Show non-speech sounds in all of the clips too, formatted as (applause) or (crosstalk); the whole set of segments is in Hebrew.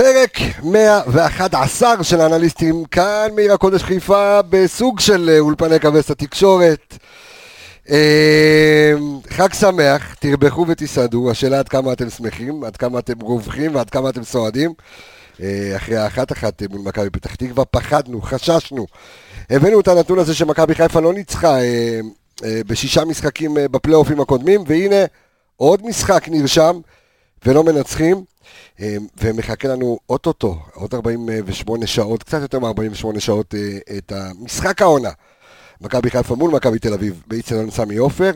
פרק 111 של האנליסטים, כאן מעיר הקודש חיפה, בסוג של אה, אולפני כבש התקשורת. אה, חג שמח, תרבחו ותסעדו, השאלה עד כמה אתם שמחים, עד כמה אתם רווחים ועד כמה אתם סועדים. אה, אחרי האחת אחת מול מכבי פתח תקווה, פחדנו, חששנו. הבאנו את הנתון הזה שמכבי חיפה לא ניצחה בשישה משחקים בפלייאופים הקודמים, והנה עוד משחק נרשם ולא מנצחים. אמ, ומחכה לנו אוטוטו, עוד 48 שעות, קצת יותר מ-48 שעות, אה, את המשחק העונה. מכבי חיפה מול מכבי תל אביב באיצטדיון סמי עופר.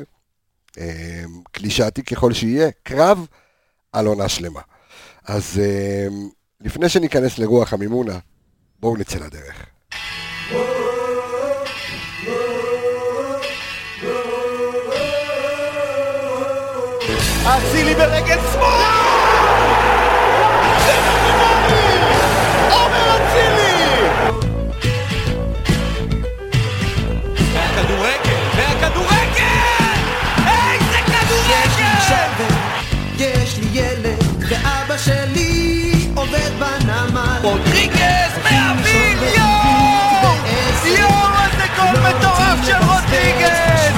קלישאתי ככל שיהיה, קרב על עונה שלמה. אז לפני שניכנס לרוח המימונה, בואו נצא לדרך. אצילי ברגל רודריגז מהווים יואו! יואו, איזה גול מטורף של רודריגז!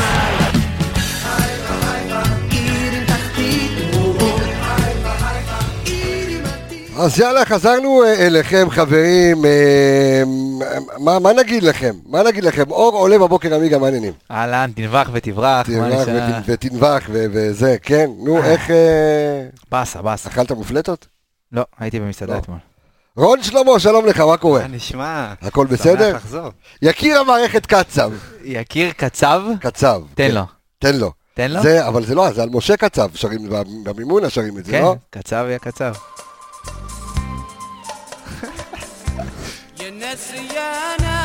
אז יאללה, חזרנו אה, אליכם חברים, אה, מה, מה נגיד לכם? מה נגיד לכם? אור עולה בבוקר עמיגה, מה העניינים? אהלן, תנבח ותברח. תנבח ותנבח וזה, כן, נו, איך... אה, באסה, באסה. אכלת מופלטות? לא, הייתי במסעדה לא. אתמול. רון שלמה, שלום לך, מה קורה? מה נשמע? הכל בסדר? שמח לחזור. יקיר המערכת קצב. יקיר קצב? קצב. תן כן. לו. תן לו. תן לו? זה, אבל זה לא, זה על משה קצב, שרים, במימונה שרים את זה, כן, לא? כן, קצב יא קצב.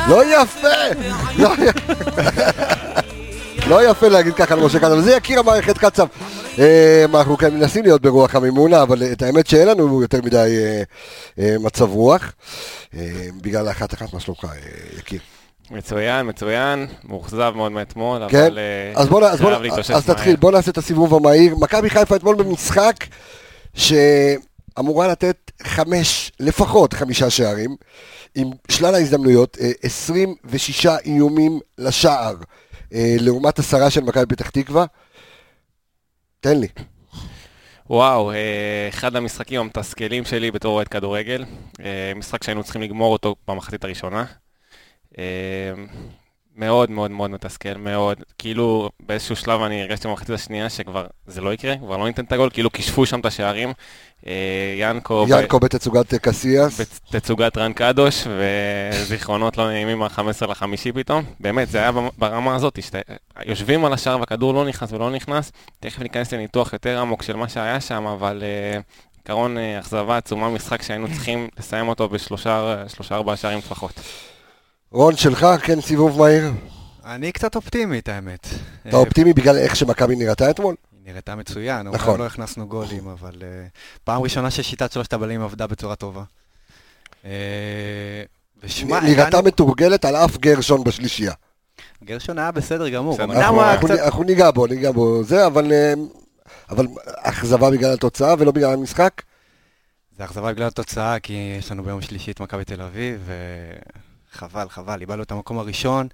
לא יפה! לא יפה! להגיד ככה למשה קצב, זה יקיר המערכת קצב. אה, אנחנו כאן מנסים להיות ברוח המימונה, אבל את האמת שאין לנו יותר מדי אה, אה, מצב רוח. בגלל האחת אחת, מה שלומך, יקיר? מצוין, מצוין, מאוכזב מאוד מאתמול, כן? אבל אז בוא, אז בוא, אז תתחיל, בוא נעשה את הסיבוב המהיר. מכבי חיפה אתמול במשחק שאמורה לתת חמש, לפחות חמישה שערים, עם שלל ההזדמנויות, 26 איומים לשער. אה, לעומת עשרה של מכבי פתח תקווה? תן לי. וואו, אה, אחד המשחקים המתסכלים שלי בתור אוהד כדורגל. אה, משחק שהיינו צריכים לגמור אותו במחצית הראשונה. מאוד מאוד מאוד מתסכל, מאוד. כאילו באיזשהו שלב אני הרגשתי במחצית השנייה שכבר זה לא יקרה, כבר לא ניתן את הגול, כאילו כישפו שם את השערים. אה, ינקו... ינקו ב... בתצוגת קסיאס. בתצוגת רן קדוש, וזיכרונות לא נעימים מה-15 לחמישי פתאום. באמת, זה היה ברמה הזאת, שת... יושבים על השער והכדור לא נכנס ולא נכנס. תכף ניכנס לניתוח יותר עמוק של מה שהיה שם, אבל עקרון uh, uh, אכזבה עצומה, משחק שהיינו צריכים לסיים אותו בשלושה ארבעה שערים לפחות. רון, שלך, כן, סיבוב מהיר? אני קצת אופטימי, האמת. אתה אופטימי בגלל איך שמכבי נראתה אתמול? היא נראתה מצוין, נכון. לא הכנסנו גולים, אבל uh, פעם ראשונה ששיטת שלושת הבלים עבדה בצורה טובה. Uh, ושמע, נראתה הגענו... מתורגלת על אף גרשון בשלישייה. גרשון היה בסדר גמור. בסדר. אנחנו, אנחנו, קצת... אנחנו ניגע בו, ניגע בו זה, אבל, uh, אבל אכזבה בגלל התוצאה ולא בגלל המשחק? זה אכזבה בגלל התוצאה, כי יש לנו ביום שלישי את מכבי תל אביב, ו... חבל, חבל, איבדנו את המקום הראשון.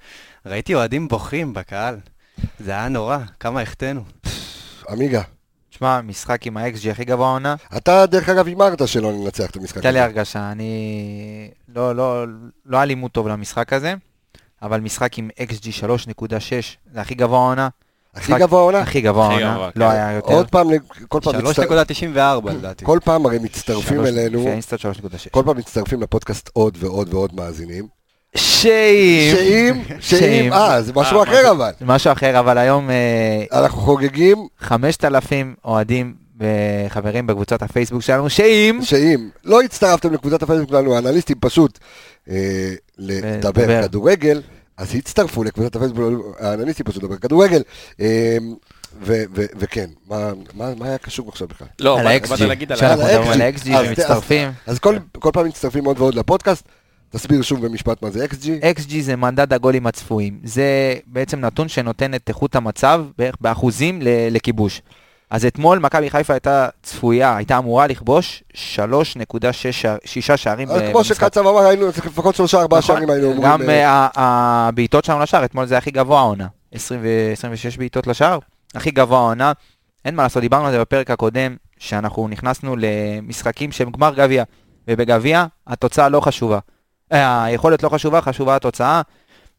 ראיתי אוהדים בוכים בקהל. זה היה נורא, כמה החטאנו. עמיגה. תשמע, משחק עם ה xG הכי גבוה עונה. אתה, דרך אגב, הימרת שלא ננצח את המשחק הזה. הייתה לי הרגשה, אני... לא, לא, לא היה הימור טוב למשחק הזה, אבל משחק עם xG 3.6 זה הכי גבוה עונה. הכי גבוה עונה? הכי גבוה עונה, לא כן. היה יותר. עוד פעם, כל פעם... 3.94 לדעתי. כל פעם הרי מצטרפים אלינו, כל פעם מצטרפים לפודקאסט עוד ועוד ועוד מאזינים. שאם. שאם? שאם, אה, זה משהו אה, אחר אבל. זה משהו אחר, אבל היום... אה, אנחנו חוגגים... 5,000 אוהדים וחברים בקבוצת הפייסבוק שלנו, שאם... שאם. לא הצטרפתם לקבוצת הפייסבוק שלנו, האנליסטים פשוט אה, לדבר כדורגל, אז הצטרפו לקבוצת הפייסבוק, האנליסטים פשוט לדבר כדורגל. וכן, מה היה קשור עכשיו בכלל? לא, באתי להגיד על האקס-ג'י שמצטרפים. אז כל פעם מצטרפים עוד ועוד לפודקאסט. תסביר שוב במשפט מה זה XG. XG זה מדד הגולים הצפויים. זה בעצם נתון שנותן את איכות המצב בערך באחוזים לכיבוש. אז אתמול מכבי חיפה הייתה צפויה, הייתה אמורה לכבוש 3.6 שערים אז ב- כמו במשחק. שקצב אמר, היינו לפחות שלושה ארבעה נכון. שערים היינו אומרים. גם אה, אה, הבעיטות שלנו לשער, אתמול זה הכי גבוה העונה. 20 ו- 26 בעיטות לשער, הכי גבוה העונה. אין מה לעשות, דיברנו על זה בפרק הקודם, שאנחנו נכנסנו למשחקים שהם גמר גביע, ובגביע התוצאה לא חשובה. היכולת לא חשובה, חשובה התוצאה,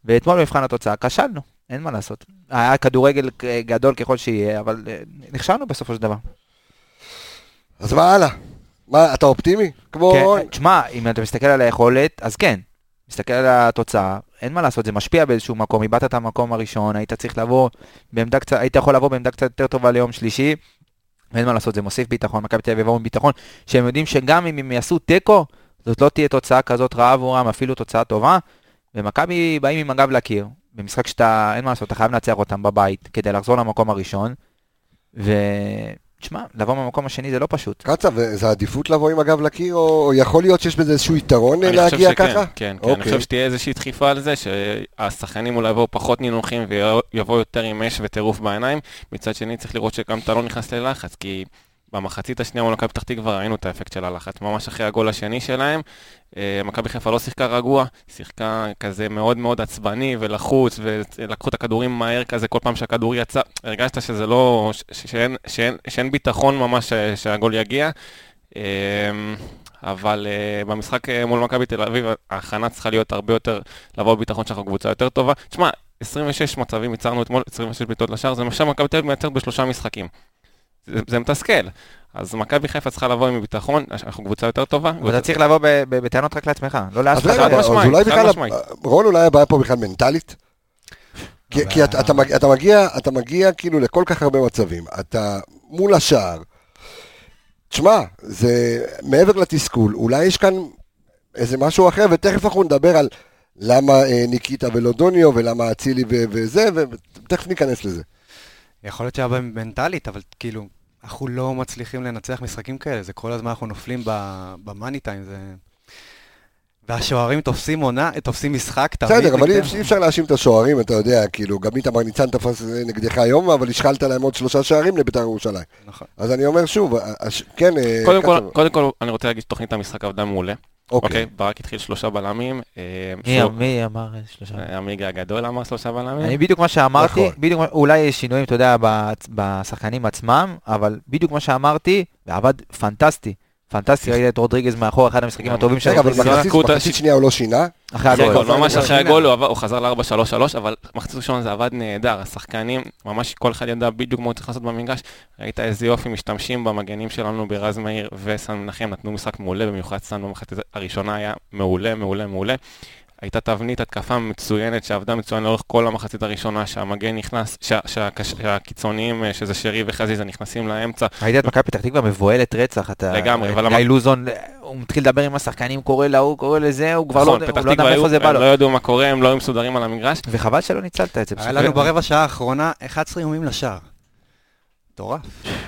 ואתמול במבחן התוצאה כשלנו, אין מה לעשות. היה כדורגל גדול ככל שיהיה, אבל אה, נכשלנו בסופו של דבר. אז מה הלאה? מה, אתה אופטימי? כמו... כן, תשמע, אם אתה מסתכל על היכולת, אז כן. מסתכל על התוצאה, אין מה לעשות, זה משפיע באיזשהו מקום, איבדת את המקום הראשון, היית צריך לבוא בעמדה קצת, היית יכול לבוא בעמדה קצת יותר טובה ליום שלישי, ואין מה לעשות, זה מוסיף ביטחון, מכבי תל אביב עם ביטחון, שהם יודעים שגם אם הם יעשו תיקו, זאת לא תהיה תוצאה כזאת רעה עבורם, אפילו תוצאה טובה, ומכבי באים עם הגב לקיר, במשחק שאתה, אין מה לעשות, אתה חייב לנצח אותם בבית, כדי לחזור למקום הראשון, ותשמע, לבוא מהמקום השני זה לא פשוט. קצב, זה עדיפות לבוא עם הגב לקיר, או יכול להיות שיש בזה איזשהו יתרון אה, אני חושב להגיע שכן, ככה? כן, כן, אני אוקיי. חושב שתהיה איזושהי דחיפה על זה, שהשחקנים אולי יבואו פחות נינוחים ויבואו יותר עם אש וטירוף בעיניים. מצד שני, צריך לראות שגם אתה לא נכנס ללחץ, כי במחצית השנייה מול מכבי פתח תקווה ראינו את האפקט של הלחץ. ממש אחרי הגול השני שלהם, אה, מכבי חיפה לא שיחקה רגוע, שיחקה כזה מאוד מאוד עצבני ולחוץ, ולקחו את הכדורים מהר כזה, כל פעם שהכדור יצא, הרגשת שזה לא, שאין, שאין, שאין ביטחון ממש אה, שהגול יגיע. אה, אבל uh, במשחק uh, מול מכבי תל אביב, ההכנה צריכה להיות הרבה יותר, לבוא בביטחון שאנחנו קבוצה יותר טובה. תשמע, 26 מצבים ייצרנו אתמול, 26 בעיטות לשער, זה מה שמכבי תל אביב מייצרת בשלושה משחקים. זה, זה מתסכל. אז מכבי חיפה צריכה לבוא עם ביטחון, אנחנו קבוצה יותר טובה. אבל אתה צריך לבוא בטענות רק לעצמך, לא לאף אחד. אז משמעית, אולי חד בכלל, משמעית. רון, אולי הבעיה פה בכלל מנטלית? כי אתה- מגיע- אתה כאילו לכל כך הרבה מצבים, אתה מול השער. תשמע, זה מעבר לתסכול, אולי יש כאן איזה משהו אחר, ותכף אנחנו נדבר על למה אה, ניקיטה ולא דוניו, ולמה אצילי וזה, ותכף ניכנס לזה. יכול להיות שהיה בהם מנטלית, אבל כאילו, אנחנו לא מצליחים לנצח משחקים כאלה, זה כל הזמן אנחנו נופלים ב- במאני טיים, זה... והשוערים תופסים עונה, תופסים משחק, תמיד בסדר, אבל אי. אפשר- להאשים את השוערים, אתה יודע, כאילו, גם איתמר ניצן תפס אה, נגדך היום, אבל השחלת להם עוד שלושה שערים לבית"ר ירושלים. נכון. אז אני אומר שוב, אה, הש- כן, אה. קודם כל, אני רוצה להגיד שתוכנית המשחק עבדה מעולה. אוקיי. אוקיי, ברק התחיל שלושה בלמים. אה, מי אמר שלושה? אה, עמיגה הגדול אמר שלושה בלמים. אני בדיוק מה שאמרתי, נכון. בדיוק, אולי יש שינויים, אתה יודע, בשחקנים עצמם, אבל בדיוק מה שאמרתי, ועבד פנטסטי. פנטסטי, ראית את רודריגז מאחור, אחד המשחקים הטובים שלו. רגע, אבל מחצית שנייה הוא לא שינה. אחרי הגול. ממש אחרי הגול הוא חזר ל-4-3-3, אבל מחצית ראשונה זה עבד נהדר, השחקנים, ממש כל אחד ידע בדיוק מה הוא צריך לעשות במגרש. ראית איזה יופי משתמשים במגנים שלנו ברז מאיר וסן מנחם, נתנו משחק מעולה, במיוחד סן במחצית הראשונה היה מעולה, מעולה, מעולה. הייתה תבנית התקפה מצוינת שעבדה מצוין לאורך כל המחצית הראשונה, שהמגן נכנס, שה- שהקיצוניים, אה, שזה שרי וחזיזה, נכנסים לאמצע. ראית את מכבי פתח תקווה מבוהלת רצח, אתה... לגמרי, אבל גיא לוזון, הוא מתחיל לדבר עם השחקנים, קורא להוא, קורא לזה, הוא כבר לא נכון, יודע- הוא לא יודע מאיפה זה בא הם לו. לא ידעו מה קורה, הם לא היו מסודרים על המגרש. וחבל שלא ניצלת את זה. היה. לנו ברבע שעה האחרונה 11 איומים לשער. מטורף.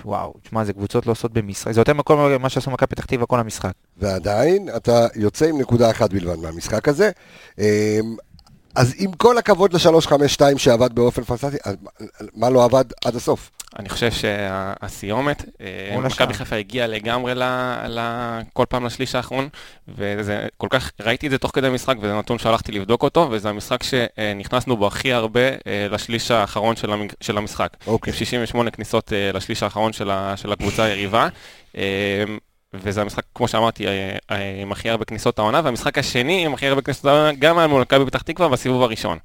וואו, תשמע, זה קבוצות לא עושות במשחק, זה יותר מכל מה שעשו מכבי פתח תקווה כל המשחק. ועדיין, אתה יוצא עם נקודה אחת בלבד מהמשחק הזה. אמ, אז עם כל הכבוד ל-352 שעבד באופן פנטסטי, מה לא עבד עד הסוף? אני חושב שהסיומת, אה, מכבי. חיפה הגיעה לגמרי ל, ל, כל פעם לשליש האחרון, וזה כל כך, ראיתי את זה תוך כדי משחק, וזה נתון שהלכתי לבדוק אותו, וזה המשחק שנכנסנו בו הכי הרבה אה, לשליש האחרון של, המג, של המשחק. אוקיי. עם 68 כניסות אה, לשליש האחרון של, ה, של הקבוצה היריבה. וזה המשחק, כמו שאמרתי, עם הכי הרבה כניסות העונה, והמשחק השני עם הכי הרבה כניסות העונה, גם היה מול מכבי פתח תקווה בסיבוב הראשון.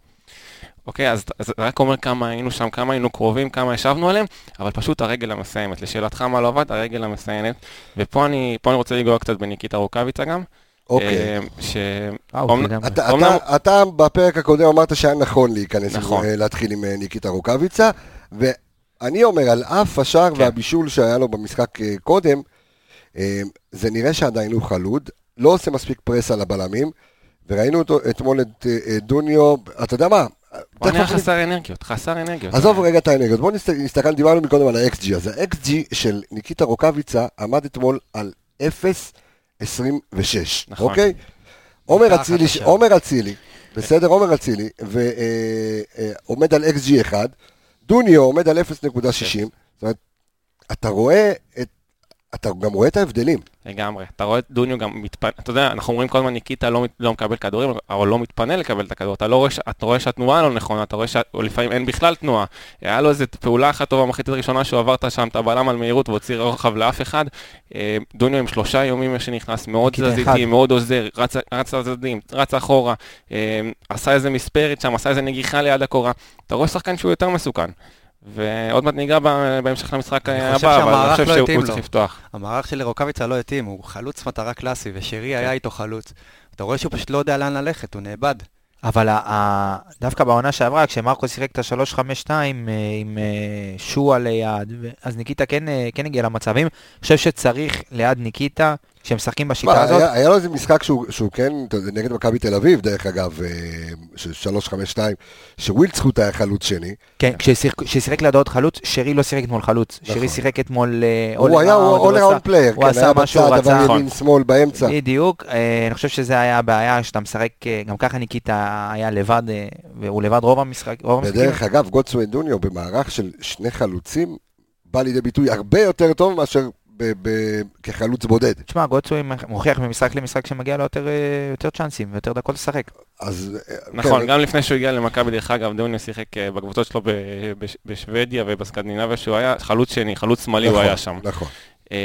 אוקיי, אז אז זה רק אומר כמה היינו שם, כמה היינו קרובים, כמה ישבנו עליהם, אבל פשוט הרגל המסיימת. לשאלתך מה לא עבד, הרגל המסיימת. ופה אני, אני רוצה לגוע קצת בניקיטה רוקאביצה גם. אוקיי. אה, ש... אומנ- אתה בפרק הקודם אמרת שהיה נכון להיכנס, נכון. עם, אה, להתחיל עם אה, ניקיטה רוקאביצה, ואני אומר, על אף השער כן. והבישול שהיה לו במשחק אה, קודם, אה, זה נראה שעדיין הוא חלוד, לא עושה מספיק פרס על הבלמים, וראינו אותו אתמול את אה, אה, דוניו, אתה יודע מה? הוא נהיה חסר אנרגיות, חסר אנרגיות. עזוב רגע את האנרגיות, בואו נסת- נסתכל, דיברנו מקודם על ה-XG, אז ה-XG של ניקיטה רוקאביצה עמד אתמול על 0.26, נכון. אוקיי? עומר אצילי. עומר אצילי, בסדר, עומר אצילי, ועומד על XG 1, דוניו עומד על 0.60, זאת אומרת, אתה רואה את... אתה גם רואה את ההבדלים. לגמרי. אתה רואה את דוניו גם מתפנה, אתה יודע, אנחנו אומרים כל הזמן ניקיטה לא, לא מקבל כדורים, אבל לא מתפנה לקבל את הכדור. אתה לא רואה, אתה רואה שהתנועה לא נכונה, אתה רואה שלפעמים אין בכלל תנועה. היה לו איזו פעולה אחת טובה במחצית הראשונה שהוא עברת שם את הבלם על מהירות והוציא רוחב לאף אחד. אה, דוניו עם שלושה איומים שנכנס, מאוד. תזזיתי, מאוד עוזר, רץ, רץ לצדדים, רץ אחורה, אה, עשה איזה מספרת שם, עשה איזה נגיחה ליד הקורה. אתה רואה שחקן שהוא יותר מסוכן. ועוד מעט ניגע בהמשך למשחק אני הבא, חושב אבל אני חושב לא שהוא צריך. לפתוח. המערך של רוקאביצה לא התאים, הוא חלוץ מטרה קלאסי, ושרי כן. היה איתו חלוץ. אתה רואה שהוא פשוט לא יודע לאן ללכת, הוא נאבד. אבל ה- ה- דווקא בעונה שעברה, כשמרקו שיחק את ה-352 עם אה, שועה ליד, אז ניקיטה כן, אה, כן הגיע למצבים. אני חושב שצריך ליד ניקיטה, כשהם משחקים בשיטה מה, הזאת, היה, היה לו איזה משחק שהוא, שהוא כן, נגד מכבי תל אביב, דרך אגב, אה, של 3-5-2, שווילצחוט היה חלוץ שני. כן, כששיחק- לידו עוד חלוץ, שרי לא שיחק אתמול חלוץ. נכון. שרי שיחק אתמול אה, הוא היה around עשה- player, הוא כן, עשה היה מה שהוא רצה. עבר ימין, שמאל, באמצע. בדיוק, אה, אני חושב שזה היה הבעיה, שאתה משחק, גם ככה ניקיטה היה לבד, והוא לבד רוב המשחק. ודרך אגב, גוטסו אנדוניו במערך של שני חלוצים, בא לידי ביטוי הרבה יותר טוב מאשר ב- ב- כחלוץ בודד. תשמע, גוטסו מוכיח ממשחק למשחק שמגיע לו יותר, אה, יותר צ'אנסים ויותר דקות לשחק. אז... אה, נכון, כן, גם לפני שהוא הגיע למכבי, דרך אגב, דוניו שיחק אה, בקבוצות שלו בשוודיה ובסקנדינביה, שהוא היה חלוץ שני, חלוץ שמאלי הוא נכון, היה שם. נכון. אה,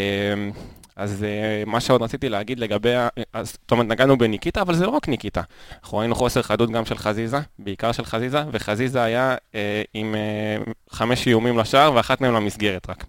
אז מה שעוד רציתי להגיד לגבי, אז זאת אומרת, נגענו בניקיטה, אבל זה לא רק ניקיטה. אנחנו ראינו חוסר חדות גם של חזיזה, בעיקר של חזיזה, וחזיזה היה אה, עם אה, חמש איומים לשער ואחת מהם למסגרת רק.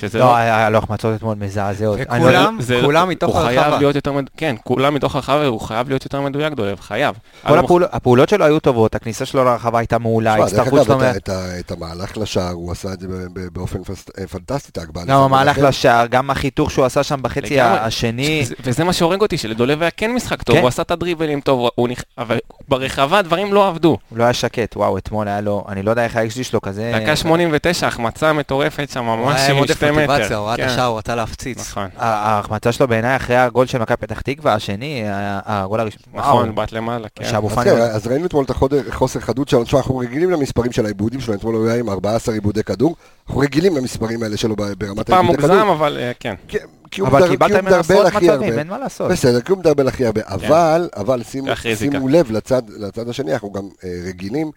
שזה לא, היה לו החמצות אתמול מזעזעות. לא- וכולם, זה- כולם מתוך הוא חייב הרחבה. להיות יותר, מד- כן, כולם מתוך הרחבה, הוא חייב להיות יותר מדויק דולב, חייב. כל הפעול- הפעולות שלו היו טובות, הכניסה שלו לרחבה הייתה מעולה, תשמע, דרך ההצטרפות שלו... את את המהלך לשער, הוא עשה את זה ב- ב- באופן פס- אה, פנטסטי, את ההגבלה. גם המהלך לכן, לשער, גם החיתוך שהוא עשה שם בחצי לגמרי. השני. ש- וזה מה שהורג אותי, שלדולב היה כן משחק טוב, כן. הוא עשה את הדריבלים טוב, הוא נכ... אבל ברחבה הדברים לא עבדו. הוא לא היה שקט, וואו, אתמול היה לו, אני לא יודע איך האקסג'י שלו כזה... דקה 89, החמצה מטורפת שם, ממש עם שתי מוטיבציה. הוא עד כן, השער, הוא רצה להפציץ. נכון, ההחמצה שלו בעיניי אחרי הגול של מכבי פתח תקווה, השני, ה- הגול הראשון. נכון, בעט למעלה, כן. אז. כן, אז ראינו אתמול את החודר- חוסר חדות שלנו, תשמע, אנחנו רגילים למספרים של העיבודים שלו, אתמול הוא היה עם 14 עיבודי כדור, אנחנו רגילים למספרים האלה שלו ברמת פעם העיבודי כדור. מוגזם, אבל אה, כן. כי- הוא מדרבל הכי מצבים, הרבה. אין מה לעשות. בסדר, כי הוא מדרבל הכי הרבה, אבל, אבל שימו- לב לצד השני, אנחנו גם אה, רגילים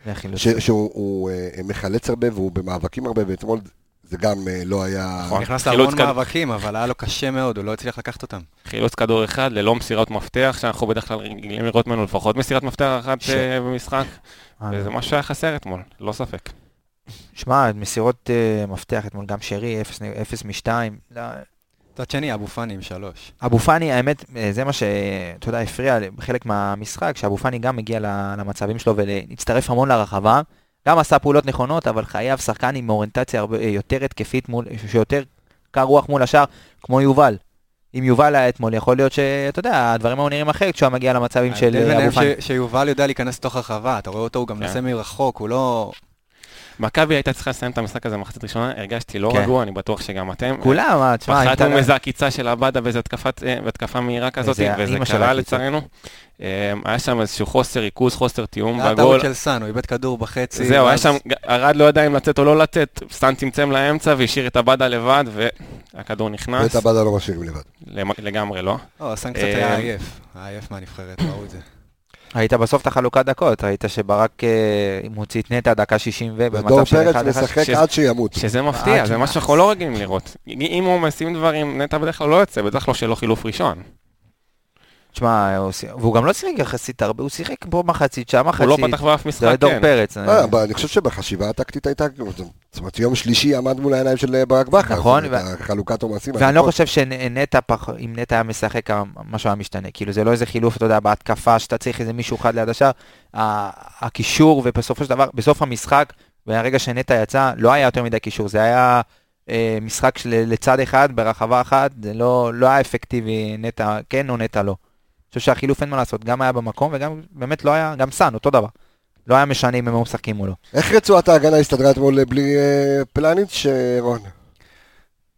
שהוא הוא, אה, מחלץ הרבה והוא במאבקים הרבה, ואתמול זה גם אה, לא היה... נכון. הוא נכנס חילוץ להמון מאבקים, אבל היה לו קשה מאוד, הוא לא הצליח לקחת אותם. חילוץ כדור אחד ללא מסירת מפתח, שאנחנו בדרך כלל רגילים לראות ממנו לפחות מסירת מפתח אחת אה, במשחק, אה, וזה משהו שהיה חסר אתמול, לא ספק. שמע, מסירות מפתח אתמול, גם שרי, 0 מ-2. מצד שני, אבו פאני עם שלוש. אבו פאני, האמת, זה מה שאתה יודע, הפריע בחלק מהמשחק, שאבו פאני גם הגיע ל- למצבים שלו והצטרף המון לרחבה. גם עשה פעולות נכונות, אבל חייב שחקן עם אוריינטציה הרבה אה, יותר התקפית, מול, שיותר קר רוח מול השאר, כמו יובל. אם יובל היה אתמול, יכול להיות שאתה יודע, הדברים היו נראים אחרת כשהוא מגיע למצבים של ההבדל אה, אבו פאני. ש- שיובל יודע להיכנס לתוך הרחבה, אתה רואה אותו, הוא גם כן. מנסה מרחוק, הוא לא... מכבי הייתה צריכה לסיים את המשחק הזה במחצית ראשונה, הרגשתי לא כן. רגוע, אני בטוח שגם אתם. כולם, מה, תשמע. פחדנו מאיזה עקיצה של עבדה באיזה התקפת- אה, התקפה מהירה כזאת, וזה קרה. לצערנו. אה, היה שם איזשהו חוסר ריכוז, חוסר תיאום היה בגול. טעות של סאן, הוא איבד כדור בחצי. זהו, היה שם, ארד לא ידע אם לצאת או לא לצאת, סטן צמצם לאמצע והשאיר את עבדה לבד, והכדור נכנס. ואת עבדה לא משאירים לבד. לגמרי לא. לא, סאן קצת אה, היה עייף. היה עייף מהנבחרת, ראו את זה. ראית בסוף את החלוקת דקות, ראית שברק אה, מוציא את נטע דקה 60 ודור ובמצב של פרץ 1-1. משחק שזה- עד שימות. שזה אה, מפתיע, זה כמעט. מה שאנחנו לא רגילים לראות. אם הוא משים דברים, נטע בדרך כלל לא יוצא, בטח לא שלא חילוף ראשון. תשמע, והוא גם לא שיחק יחסית הרבה, הוא שיחק פה מחצית, שם מחצית. הוא לא פתח באף משחק, היה דור כן. פרץ. אה, אבל אני חושב שבחשיבה הטקטית הייתה, זאת אומרת, יום שלישי עמד מול העיניים של אה, ברק בכר. נכון, החלוקת עומסים. ואני לא הכל. חושב שנטע, פח- אם נטע היה משחק, משהו היה משתנה. כאילו, זה לא איזה חילוף, אתה יודע, בהתקפה, שאתה צריך איזה מישהו אחד ליד השאר. הקישור, ובסופו של דבר, בסוף המשחק, מהרגע שנטע יצא, לא היה יותר מדי קישור, זה היה אה, משחק של, לצד אחד, ברחבה אחת, זה לא, לא היה אפקטיבי, נטע כן או נטע לא. חושב שהחילוף אין מה לעשות, גם היה במקום, וגם באמת לא היה, גם סאן, אותו דבר. לא היה משנה אם הם היו משחקים או לא. איך רצועת ההגנה הסתדרה אתמול בלי אה, פלניץ', אה, רון?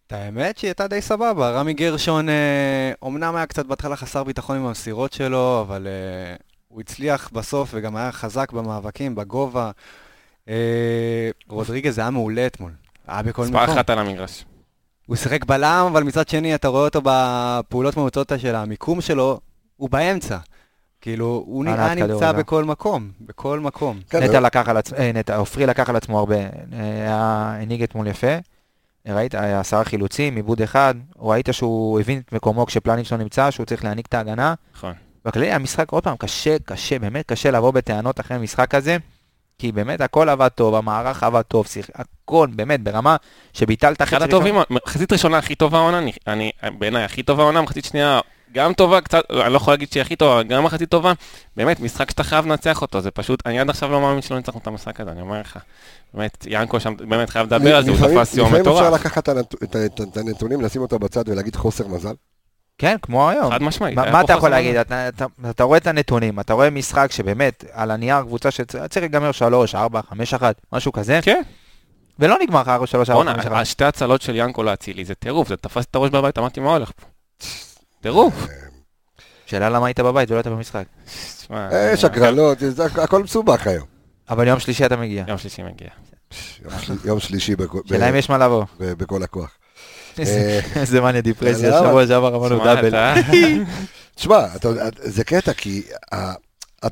את האמת שהיא הייתה די סבבה, רמי גרשון אה, אומנם היה קצת בהתחלה חסר ביטחון עם המסירות שלו, אבל אה, הוא הצליח בסוף וגם היה חזק במאבקים, בגובה. אה, רודריגז היה מעולה אתמול, היה בכל מספר מקום. אחת על המגרש. הוא שיחק בלם, אבל מצד שני אתה רואה אותו בפעולות ממוצעות של המיקום שלו, הוא באמצע. כאילו, הוא נראה נמצא? בכל מקום, בכל מקום. כן, נטע לקח על עצמו, אה, נטע, עופרי לקח על עצמו הרבה, היה- הנהיג אתמול יפה. ראית, היה עשרה חילוצים, עיבוד אחד, ראית שהוא הבין את מקומו כשפלניץ' לא נמצא, שהוא צריך להעניק את ההגנה. נכון. בכללי המשחק, עוד פעם, קשה, קשה, באמת קשה לבוא בטענות אחרי המשחק הזה, כי באמת הכל עבד טוב, המערך עבד טוב, שיח, הכל, באמת, ברמה שביטלת אחד חצי הטובים, מחצית ראשונה הכי טובה העונה, אני- אני, בעיניי הכי טובה העונה, מחצית שנייה גם טובה, קצת, אני לא יכול להגיד שהיא הכי טובה, גם מחצית טובה. באמת, משחק שאתה חייב לנצח אותו, זה פשוט, אני עד עכשיו לא מאמין שלא ניצחנו את המשחק הזה, אני אומר לך. באמת, ינקו שם באמת חייב לדבר על זה, הוא תפס יום לפעמים אפשר מטורף. לקחת את הנתונים, לשים אותה בצד ולהגיד חוסר מזל. כן, כמו היום. חד משמעית. מה אתה יכול להגיד? אתה, אתה, אתה רואה את הנתונים, אתה רואה משחק שבאמת, על הנייר קבוצה שצריך להיגמר 3, 4, 5, 1, משהו כזה, כן, ולא נגמר לך 3, 4, בואנה, 5, 1. השתי הצלות של ינקו לאצילי זה טירוף, זה תפס את הראש בבית, אמרתי מה הולך פה. טירוף. שאלה למה היית בבית ולא היית במשחק. אה, יש הגרלות, זה- הכל מסובך היום. אבל יום שלישי אתה מגיע. יום שלישי מגיע. יום של- יום שלישי שאלה אם יש מה לבוא. בכל הכוח. (laughs) אה, איזה מאניה דיפרסיה, למה? שבוע שעבר אמרנו דאבל. תשמע, (laughs) זה קטע, כי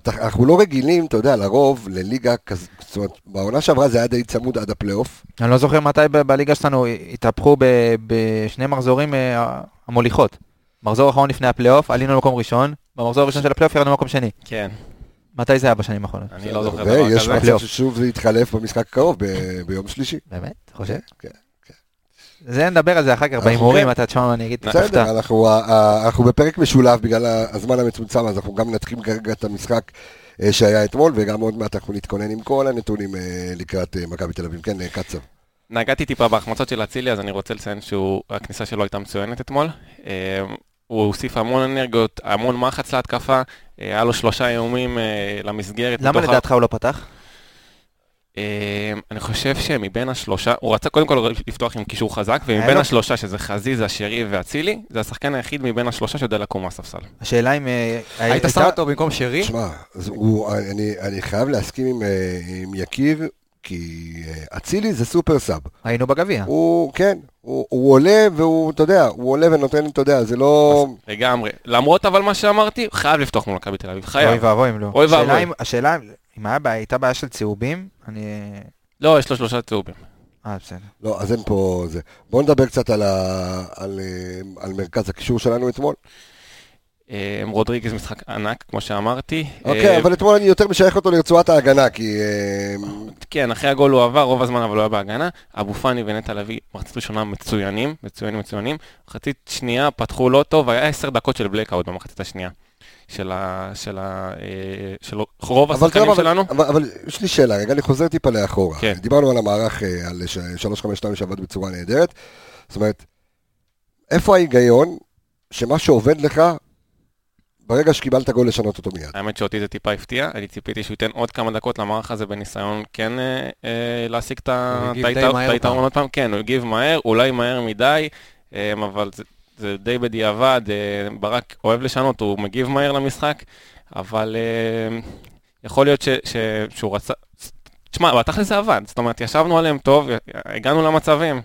אנחנו לא רגילים, אתה יודע, לרוב לליגה כזאת, זאת אומרת, בעונה שעברה זה היה די צמוד עד הפלייאוף. אני לא זוכר מתי בליגה שלנו התהפכו בשני מחזורים אה, המוליכות. מחזור אחרון לפני הפלייאוף, עלינו למקום ראשון, במחזור הראשון של הפלייאוף ירדנו למקום שני. כן, מתי זה היה בשנים האחרונות? אני לא זוכר דבר ויש. מצב. ששוב זה יתחלף במשחק הקרוב, ביום שלישי. באמת? אתה חושב? כן, כן. זה נדבר על זה אחר כך בהימורים, כן. אתה תשמע מה אני אגיד, בסדר, תופתע. אנחנו, ה- ה- אנחנו בפרק משולב בגלל הזמן המצומצם, אז אנחנו גם נתחיל כרגע את המשחק אה, שהיה אתמול, וגם עוד מעט אנחנו נתכונן עם כל הנתונים אה, לקראת אה, מכבי תל אביב. כן, אה, קצב. נגעתי טיפה בהחמצות של אצילי, אז אני רוצה לציין שהכניסה שלו הייתה מצוינת אתמול. הוא הוסיף המון אנרגיות, המון מחץ להתקפה, אה, היה לו שלושה איומים אה, למסגרת. למה לדעתך הוא לא פתח? אה, אני חושב שמבין השלושה, הוא רצה קודם כל לפתוח עם קישור חזק, ומבין לו- השלושה, שזה חזיזה, שרי ואצילי, זה השחקן היחיד מבין השלושה שיודע לקום מהספסל. השאלה אם... היית שם אותו במקום שרי? תשמע, אני, חייב להסכים עם, עם יקיר, כי אה, אצילי זה סופר סאב. היינו בגביע. הוא, כן, הוא, הוא עולה והוא, אתה יודע, הוא עולה ונותן, אתה יודע, זה לא... לגמרי. למרות אבל מה שאמרתי, חייב לפתוח מול מכבי תל אביב, אוי חייב. ואבוי אם לא. אוי השאלה ואבוי. השאלה אם היה בעיה- הייתה בעיה של צהובים, אני... לא, יש לו שלושה צהובים. אה, בסדר. לא, אז אין פה זה. בואו נדבר קצת על, ה, על, אה, על מרכז הקישור שלנו אתמול. אה, רודריגז משחק ענק, כמו שאמרתי. אוקיי, אה, אבל אתמול אני יותר משייך אותו לרצועת ההגנה, כי... אה, כן, אחרי הגול הוא עבר, רוב הזמן אבל הוא היה בהגנה. אבו פאני ונטע לביא, מחצית ראשונה מצוינים, מצוינים מצוינים. מחצית שנייה פתחו לא טוב, היה עשר דקות של בלקאוט במחצית השנייה. של ה... של ה... של רוב השחקנים אבל, שלנו. אבל, אבל יש לי שאלה, רגע, אני חוזר טיפה לאחורה. כן. דיברנו על המערך, על ש- 352 שעבד בצורה נהדרת. זאת אומרת, איפה ההיגיון שמה שעובד לך, ברגע שקיבלת גול לשנות אותו מיד? האמת שאותי זה טיפה הפתיע, אני ציפיתי שהוא ייתן עוד כמה דקות למערך הזה בניסיון כן אה, אה, להשיג את היתרון. עוד פעם. כן, הוא הגיב מהר, אולי מהר מדי, אה, אבל זה- זה די בדיעבד, אה, ברק אוהב לשנות, הוא מגיב מהר למשחק, אבל אה, יכול להיות ש- ש- שהוא רצה... תשמע, בתכל'ס זה עבד, זאת אומרת, ישבנו עליהם טוב, הגענו למצבים,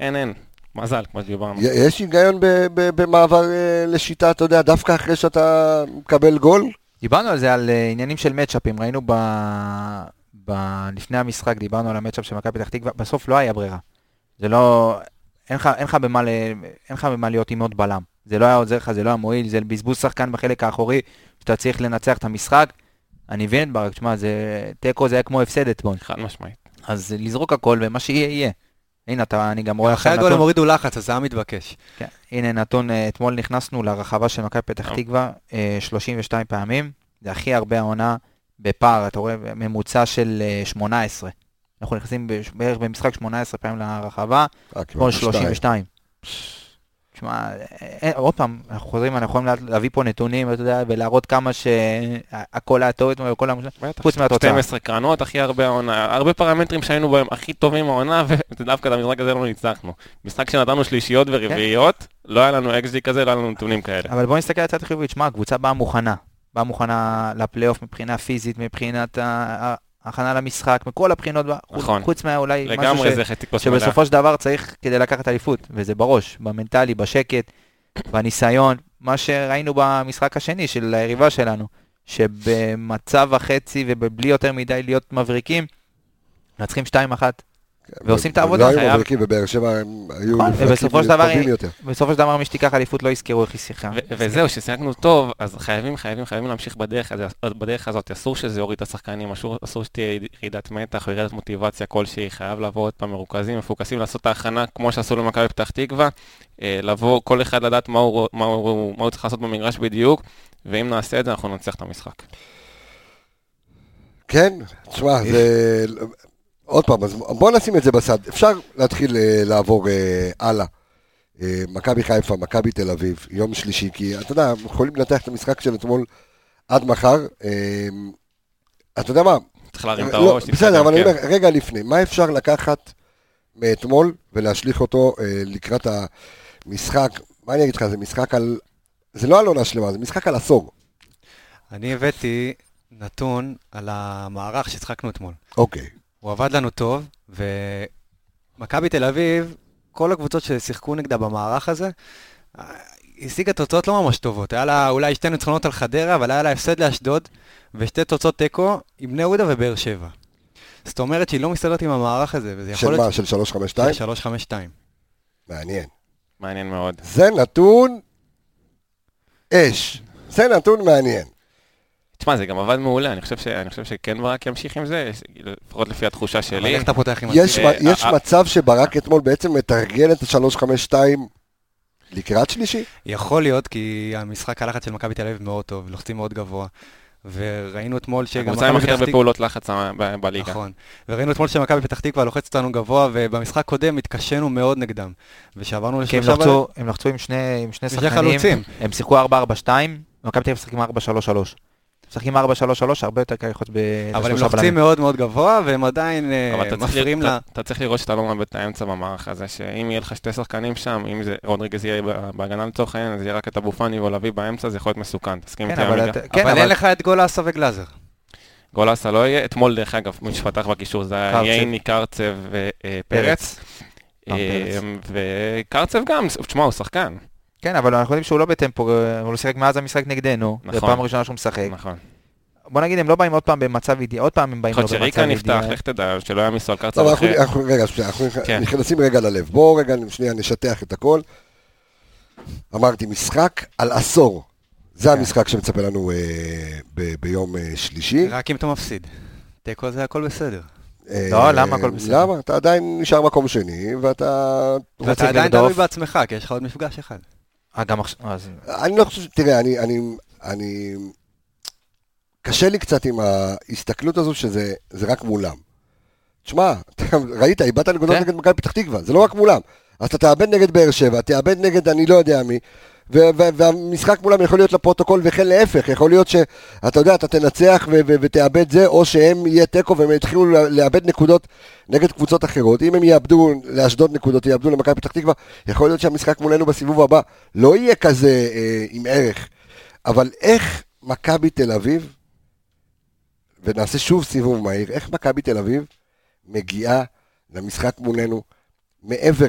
אין, אין, מזל, כמו שדיברנו. יש היגיון ב- ב- במעבר אה, לשיטה, אתה יודע, דווקא אחרי שאתה מקבל גול? דיברנו על זה, על אה, עניינים של מצ'אפים, ראינו ב... ב... לפני המשחק, דיברנו על המצ'אפ של מכבי פתח תקווה, בסוף לא היה ברירה. זה לא... אין לך, אין לך, במה, ל... אין לך במה להיות עם עוד בלם. זה לא היה עוזר לך, זה לא היה מועיל, זה בזבוז שחקן בחלק האחורי, שאתה צריך לנצח את המשחק. אני מבין את ברק, תשמע, זה... תיקו זה היה כמו הפסד אתמול. חד משמעית. אז לזרוק הכל, ומה שיהיה, יהיה. הנה, אתה, אני גם רואה אחרי עכשיו הגול הם הורידו לחץ, אז זה היה מתבקש. כן, הנה נתון, אה, אתמול נכנסנו לרחבה של מכבי פתח אה. תקווה אה, 32 פעמים, זה הכי הרבה העונה בפער, אתה רואה, ממוצע של אה, 18. אנחנו נכנסים בערך במשחק 18 פעמים לרחבה, אה, שתיים. 32. תשמע, אה, אה, עוד פעם, אנחנו חוזרים, אנחנו יכולים לה- להביא פה נתונים, אתה יודע, ולהראות כמה שהכל היה טוב אתמול, וכל המושג, בטח. חוץ מהתוצאה. 12 קרנות, הכי הרבה העונה, הרבה פרמטרים שהיינו בהם הכי טובים העונה, (laughs) ודווקא את המשחק הזה לא ניצחנו. משחק שנתנו שלישיות ורביעיות, לא היה לנו אקזי כזה, לא היה לנו נתונים כאלה. אבל בוא נסתכל על הצד החיובי, שמע, הקבוצה באה מוכנה. באה מוכנה לפלייאוף מבחינה פיזית, מבחינת הכנה למשחק, מכל הבחינות, נכון. חוץ מאולי משהו ש... שבסופו של דבר צריך כדי לקחת אליפות, וזה בראש, במנטלי, בשקט, בניסיון, מה שראינו במשחק השני של היריבה שלנו, שבמצב החצי ובלי יותר מדי להיות מבריקים, מנצחים 2-1. ועושים את העבודה, לא היו חייב. מבריקים בבאר שבע, הם היו מבריקים ובסופו של דבר- טובים יותר. בסופו של דבר, מי שתיקח אליפות לא יזכרו איך היא שיחקה. וזהו, כששיחקנו טוב, אז חייבים, חייבים, חייבים להמשיך בדרך, הזאת. אסור שזה יוריד את השחקנים, אסור, שתהיה ירידת מתח או ירידת מוטיבציה כלשהי, חייב לבוא עוד פעם מרוכזים, מפוקסים, לעשות את ההכנה כמו שעשו למכבי פתח תקווה, אה, לבוא, כל אחד לדעת מה הוא צריך לעשות במגרש בדיוק, ואם נעשה את זה, אנחנו ננצח את המשחק. כן, תשמע, זה... עוד פעם, אז בוא נשים את זה בצד. אפשר להתחיל אה, לעבור אה, הלאה. אה, מכבי חיפה, מכבי תל אביב, יום שלישי, כי אתה יודע, יכולים לנתח את המשחק של אתמול עד מחר. אה, אתה יודע מה? צריך להרים את לא, הראש. בסדר, אבל אני כן. אומר, רגע לפני, מה אפשר לקחת מאתמול ולהשליך אותו לקראת המשחק? מה אני אגיד לך, זה משחק על... זה לא על עונה שלמה, זה משחק על עשור. אני הבאתי נתון על המערך ששיחקנו אתמול. אוקיי. הוא עבד לנו טוב, ומכבי תל אביב, כל הקבוצות ששיחקו נגדה במערך הזה, השיגה תוצאות לא ממש טובות. היה לה אולי שתי ניצחונות על חדרה, אבל היה לה הפסד לאשדוד, ושתי תוצאות תיקו עם בני יהודה ובאר שבע. זאת אומרת שהיא לא מסתדרת עם המערך הזה, וזה של יכול מה? להיות... של 352? של 352. מעניין. מעניין מאוד. זה נתון אש. זה נתון מעניין. תשמע, זה גם עבד מעולה, אני חושב, ש... אני חושב שכן ברק ימשיך עם זה, לפחות לפי התחושה אבל שלי. איך אתה פותח עם יש? אה, מ- יש אה, מצב שברק אתמול בעצם מתרגל את ה-352 לקראת שלישי? יכול להיות, כי המשחק הלחץ של מכבי תל אביב מאוד טוב, לוחצים מאוד גבוה. וראינו אתמול שגם הקבוצה עם הכי הרבה פעולות לחץ ב- ב- בליגה. נכון. וראינו אתמול שמכבי פתח תקווה לוחצת אותנו גבוה, ובמשחק קודם התקשינו מאוד נגדם. ושעברנו כי הם לשלושה... לחצו, הם לחצו עם שני, עם שני ושני שחקנים, חלוצים. הם שיחקו 4-4-2, ומכבי תל אביב משחקים 4-3-3. משחקים 4-3-3, הרבה יותר קל ללחוץ ב... אבל הם לוחצים בלמים. מאוד מאוד גבוה, והם עדיין אה, אבל מפריעים לה. אתה צריך לראות שאתה לא מאבד את האמצע במערך הזה, שאם יהיה לך שתי שחקנים שם, אם זה רודריגז יהיה ב- בהגנה לצורך העניין, אז יהיה רק את אבו פאני או לביא באמצע, זה יכול להיות מסוכן, תסכים כן, איתי אבל עמיגה? אתה- כן, אבל אין לך את גולאסה וגלאזר. גולסה לא יהיה, אתמול דרך אגב, מי שפתח בקישור זה היה. ייני, קרצב ופרץ. פרץ. אה, וקרצב גם, תשמע, הוא שחקן. כן, אבל אנחנו יודעים שהוא לא בטמפו, הוא לא שיחק מאז המשחק נגדנו, נכון. זו פעם ראשונה שהוא משחק. נכון. בוא נגיד, הם לא באים עוד פעם במצב אידיאלי, עוד פעם הם באים יכול לא להיות במצב שריקה נפתח, אידיאלי. לך תדע, שלא יעמיסו על קרצב טוב, אנחנו, אחרי. אנחנו, רגע, שנייה, אנחנו כן. נכנסים רגע ללב. בואו רגע, שנייה, נשטח את הכל. אמרתי, משחק על עשור. זה כן. המשחק שמצפה לנו אה, ב- ביום אה, שלישי. רק אם אתה מפסיד. תיקו זה הכל בסדר. אה, לא, למה הכל בסדר? למה? אתה עדיין נשאר מקום שני, ואתה... ואתה עדיין. תלוי בעצמך, כי יש לך עוד מפגש אחד. אה, גם עכשיו, אז- אני לא חושב, תראה, אני, אני, אני, קשה לי קצת עם ההסתכלות הזו שזה זה רק מולם. תשמע, (laughs) ראית, איבדת נקודות כן. נגד מכבי פתח תקווה, זה לא רק מולם. אז אתה תאבד נגד באר שבע, תאבד נגד אני לא יודע מי, והמשחק מולם יכול להיות לפרוטוקול וכן להפך, יכול להיות שאתה יודע, אתה תנצח ותאבד זה, או שהם יהיה תיקו והם יתחילו לאבד נקודות נגד קבוצות אחרות. אם הם יאבדו לאשדוד נקודות, יאבדו למכבי פתח תקווה, יכול להיות שהמשחק מולנו בסיבוב הבא לא יהיה כזה אה, עם ערך. אבל איך מכבי תל אביב, ונעשה שוב סיבוב מהיר, איך מכבי תל אביב מגיעה למשחק מולנו מעבר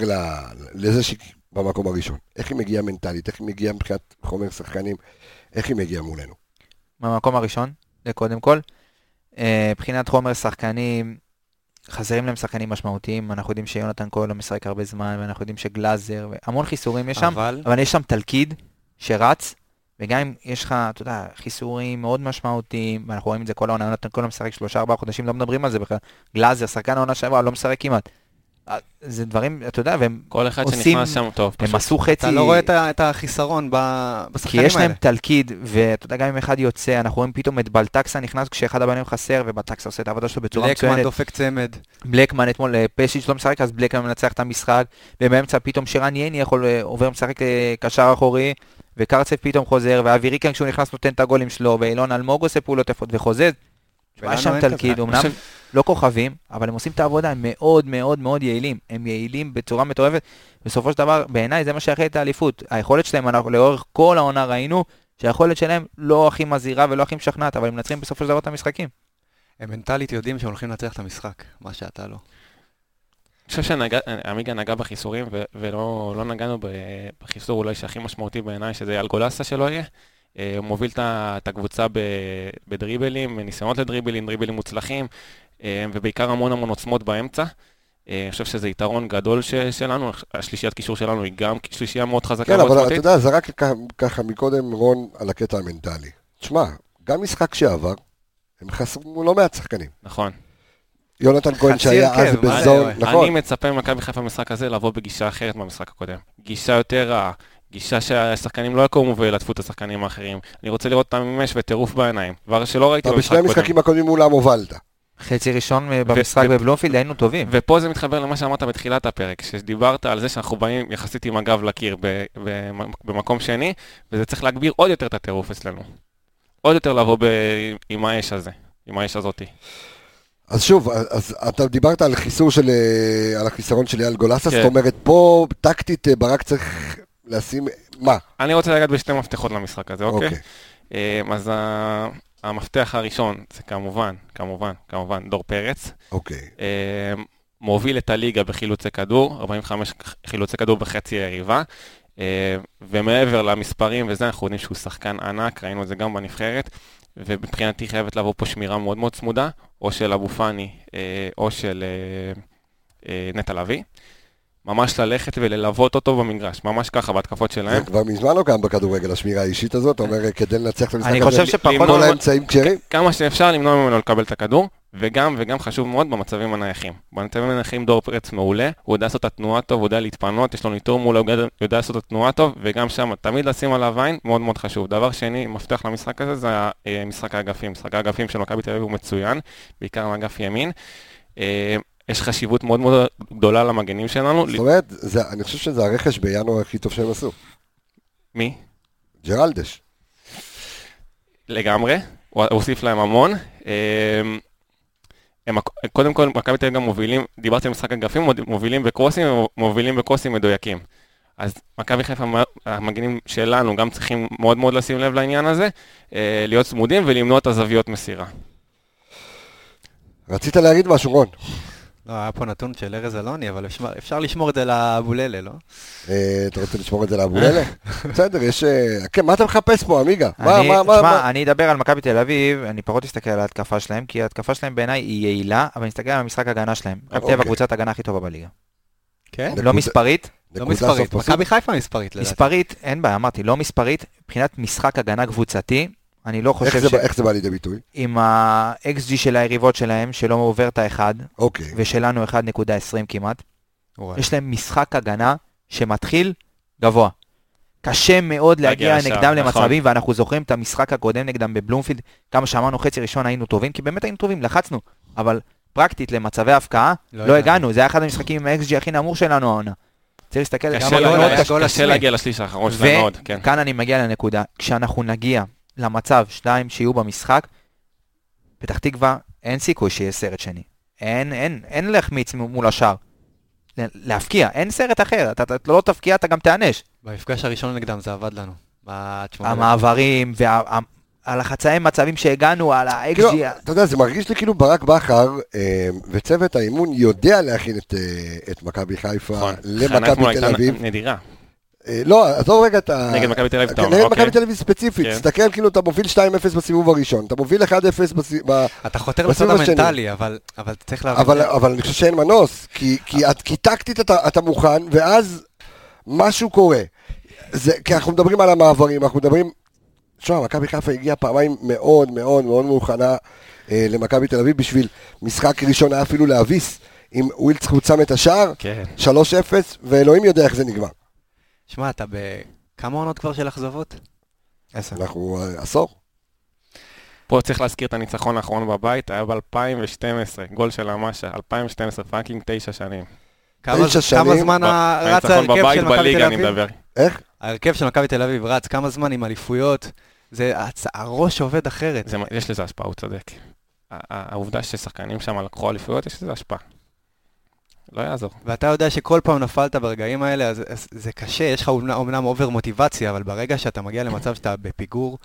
לזה שהיא במקום הראשון? איך היא מגיעה מנטלית? איך היא מגיעה מבחינת חומר שחקנים? איך היא מגיעה מולנו? מהמקום הראשון, זה קודם כל. אה, מבחינת חומר שחקנים, חסרים להם שחקנים משמעותיים, אנחנו יודעים שיונתן כהן לא משחק הרבה זמן, ואנחנו יודעים שגלאזר, והמון חיסורים יש שם, אבל... אבל יש שם תלכיד שרץ, וגם אם יש לך, אתה יודע, חיסורים מאוד משמעותיים, ואנחנו רואים את זה כל העונה, יונתן כהן לא משחק שלושה ארבעה חודשים, לא מדברים על זה בכלל. גלאזר, שחקן העונה שעברה, לא משחק כמעט. אה, זה דברים, אתה יודע, והם כל אחד עושים- שנכנס שם טוב, הם פשוט. עשו חצי... אתה לא רואה את החיסרון ב- כי בשחקנים יש להם האלה. תלכיד, ואתה יודע, גם אם אחד יוצא, אנחנו רואים פתאום את בלטקסה נכנס כשאחד הבנים חסר, ובלטקסה עושה את העבודה שלו בצורה מצוינת. דופק צמד. בלקמן אתמול, אה, פשיץ' לא משחק, אז בלקמן מנצח את המשחק, ובאמצע פתאום שרן ייני יכול, אה, עובר משחק קשר אחורי, וקרצב פתאום חוזר, ואבי ריקן כשהוא נכנס נותן את הגולים שלו, ואילון אלמוג עושה פעולות יפות וחוזז. יש שם תלכיד. אמנם לא כוכבים, אבל הם עושים את העבודה, הם מאוד מאוד מאוד יעילים. הם יעילים בצורה מטורפת. בסופו של דבר, בעיניי זה מה שיכול את האליפות. היכולת שלהם, אנחנו לאורך כל העונה ראינו שהיכולת שלהם לא הכי מזהירה ולא הכי משכנעת, אבל הם מנצחים בסופו של דבר את המשחקים. הם מנטלית יודעים שהם הולכים לנצח את המשחק, מה שאתה לא. אני חושב שעמיגה נגע בחיסורים, ולא לא נגענו בחיסור אולי שהכי משמעותי בעיניי, שזה אייל גולסה שלא יהיה. אה, הוא מוביל את הקבוצה בדריבלים, ניסיונות לדריבלים, דריבלים מוצלחים, אה, ובעיקר המון המון עוצמות באמצע. אה, אני חושב שזה יתרון גדול ש- שלנו, השלישיית קישור שלנו היא גם שלישייה מאוד חזקה כן, אבל אתה. יודע, זרק ככה- ככה מקודם רון על הקטע המנטלי. תשמע, גם משחק שעבר, הם חסרו לא מעט שחקנים. נכון. יונתן כהן שהיה אז בזון, זה, נכון. אני מצפה ממכבי חיפה במשחק הזה לבוא בגישה אחרת מהמשחק הקודם. גישה יותר רעה, גישה שהשחקנים לא יקומו וילטפו את השחקנים האחרים. אני רוצה לראות אותם עם מש וטירוף בעיניים, דבר שלא ראיתי במשחק בשני הקודם. המשחקים הקודמים מולם הובלת. חצי ראשון במשחק בבלומפילד היינו טובים. ופה זה מתחבר למה שאמרת בתחילת הפרק, שדיברת על זה שאנחנו באים יחסית עם הגב לקיר במקום שני, וזה צריך להגביר עוד יותר את הטירוף אצלנו. עוד יותר לבוא ב- עם האש הזה, עם האש הזאתי. אז שוב, אז אתה דיברת על חיסור של, אה, על החיסרון של אייל גולסה, כן. זאת אומרת, פה טקטית אה, ברק צריך לשים, מה? אני רוצה לגעת בשתי מפתחות למשחק הזה, אוקיי? אוקיי. אה, אז המפתח הראשון זה כמובן, כמובן, כמובן דור פרץ. אוקיי. אה, מוביל את הליגה בחילוצי כדור, 45 חילוצי כדור בחצי היריבה. אה, ומעבר למספרים וזה, אנחנו יודעים שהוא שחקן ענק, ראינו את זה גם בנבחרת, ומבחינתי חייבת לבוא פה שמירה מאוד מאוד צמודה, או של אבו פאני או של נטע לביא. ממש ללכת וללוות אותו במגרש, ממש ככה בהתקפות שלהם. זה כבר מזמן לא קיים בכדורגל, השמירה האישית הזאת, אתה אומר, כדי לנצח את המשחק אני הזה, חושב שפחות... כל האמצעים כשרים? כמה שאפשר למנוע ממנו לקבל את הכדור, וגם, וגם חשוב מאוד במצבים הנייחים. במצבים הנייחים דור פרץ מעולה, הוא יודע לעשות את התנועה טוב, הוא יודע להתפנות, יש לו ניטור מול, הוא יודע- לעשות את התנועה טוב, וגם שם תמיד לשים עליו עין, מאוד מאוד חשוב. דבר שני, מפתח למשחק הזה זה אה, משחק האגפים. משחק האגפים של מכבי תל אביב הוא מצוין, בעיקר מאגף ימין. יש חשיבות מאוד מאוד גדולה למגנים שלנו. זאת אומרת, זה- אני חושב שזה הרכש בינואר הכי טוב שהם עשו. מי? ג'רלדש. לגמרי, הוא הוסיף להם המון. אה, הם, קודם כל, מכבי תל אביב גם מובילים, דיברתי על משחק אגפים, מובילים בקרוסים, מובילים בקרוסים מדויקים. אז מכבי חיפה, המגנים שלנו גם צריכים מאוד מאוד לשים לב לעניין הזה, אה, להיות צמודים ולמנוע את הזוויות מסירה. רצית להגיד משהו, רון? לא, היה פה נתון של ארז אלוני, אבל אפשר, לשמור את זה לאבוללה, לא? אה, אתה רוצה לשמור את זה לאבוללה? בסדר, יש... אה, כן, מה אתה מחפש פה, עמיגה? מה, מה, מה, תשמע? אני אדבר על מכבי תל אביב, אני פחות אסתכל על ההתקפה שלהם, כי ההתקפה שלהם בעיניי היא יעילה, אבל אני אסתכל על המשחק ההגנה שלהם. מכבי תל אביב. הקבוצת ההגנה הכי טובה בליגה. כן? לא מספרית, לא מספרית. מכבי חיפה מספרית לדעתי. מספרית, אין בעיה, אמרתי, לא מספרית, מבחינת משחק הגנה קבוצתי, אני לא איך חושב זה ש... איך זה בא לידי ביטוי? עם ה-XG של היריבות שלהם, שלא עובר את האחד, אוקיי. ושלנו 1.20 כמעט, וואי. יש להם משחק הגנה שמתחיל גבוה. קשה מאוד להגיע לשער, נגדם נכון. למצבים, ואנחנו זוכרים את המשחק הקודם נגדם בבלומפילד, כמה שאמרנו חצי ראשון היינו טובים, כי באמת היינו טובים, לחצנו, אבל פרקטית למצבי הפקעה, לא לא הגענו. זה היה אחד המשחקים עם ה-XG הכי נמוך שלנו העונה. צריך להסתכל, קשה גם גול קשה עצמי. להגיע לשליש האחרון שלהם מאוד, כן. וכאן אני מגיע לנקודה, כשאנחנו נגיע למצב שתיים שיהיו במשחק, פתח תקווה, אין סיכוי שיהיה סרט שני. אין, אין, אין להחמיץ מול השאר. לה- להפקיע, אין סרט אחר, אתה, אתה לא תפקיע, אתה גם תיענש. במפגש הראשון נגדם זה עבד לנו. המעברים, ועל החצאי מצבים שהגענו, על כאילו, ה-XG, אתה יודע, זה מרגיש לי כאילו ברק בכר אה, וצוות האימון יודע להכין את, אה, את מכבי חיפה נכון. למכבי תל אביב. נדירה. אה, לא, עזוב רגע את ה... נגד מכבי תל אביב, אתה כן, אומר, נגד אוקיי. מכבי תל אביב ספציפית, כן. תסתכל כאילו אתה מוביל 2-0 בסיבוב הראשון, אתה מוביל 1-0 בסיבוב... אתה חותר לצד השני. המנטלי, אבל אבל צריך להבין... אבל, אבל אני חושב שאין מנוס, כי, כי, את, כי טקטית אתה, מוכן, ואז משהו קורה. זה, כי אנחנו מדברים על המעברים, אנחנו מדברים... תשמע, מכבי חיפה הגיעה פעמיים מאוד מאוד מאוד מוכנה אה, למכבי תל אביב בשביל משחק ראשון היה אפילו להביס, עם וילדסחוט שם את השער, כן. 3-0, ואלוהים יודע איך זה נגמר. שמע, אתה בכמה עונות כבר של אכזבות? עשר. אנחנו אה, עשור. פה צריך להזכיר את הניצחון האחרון בבית, היה ב-2012, גול של המאשה, 2012, fucking תשע שנים. כמה תשע כמה שנים, זמן ה- רץ ההרכב של מכבי בליגה, תל אני אביב? מדבר. איך? ההרכב של מכבי תל אביב רץ, כמה זמן עם אליפויות? זה, הצ- הראש עובד אחרת. זה- יש לזה השפעה, הוא צודק. העובדה ששחקנים שם לקחו אליפויות, יש לזה השפעה. לא יעזור. ואתה יודע שכל פעם נפלת ברגעים האלה, אז, אז זה קשה, יש לך אומנם, אומנם over מוטיבציה, אבל ברגע שאתה מגיע למצב שאתה בפיגור,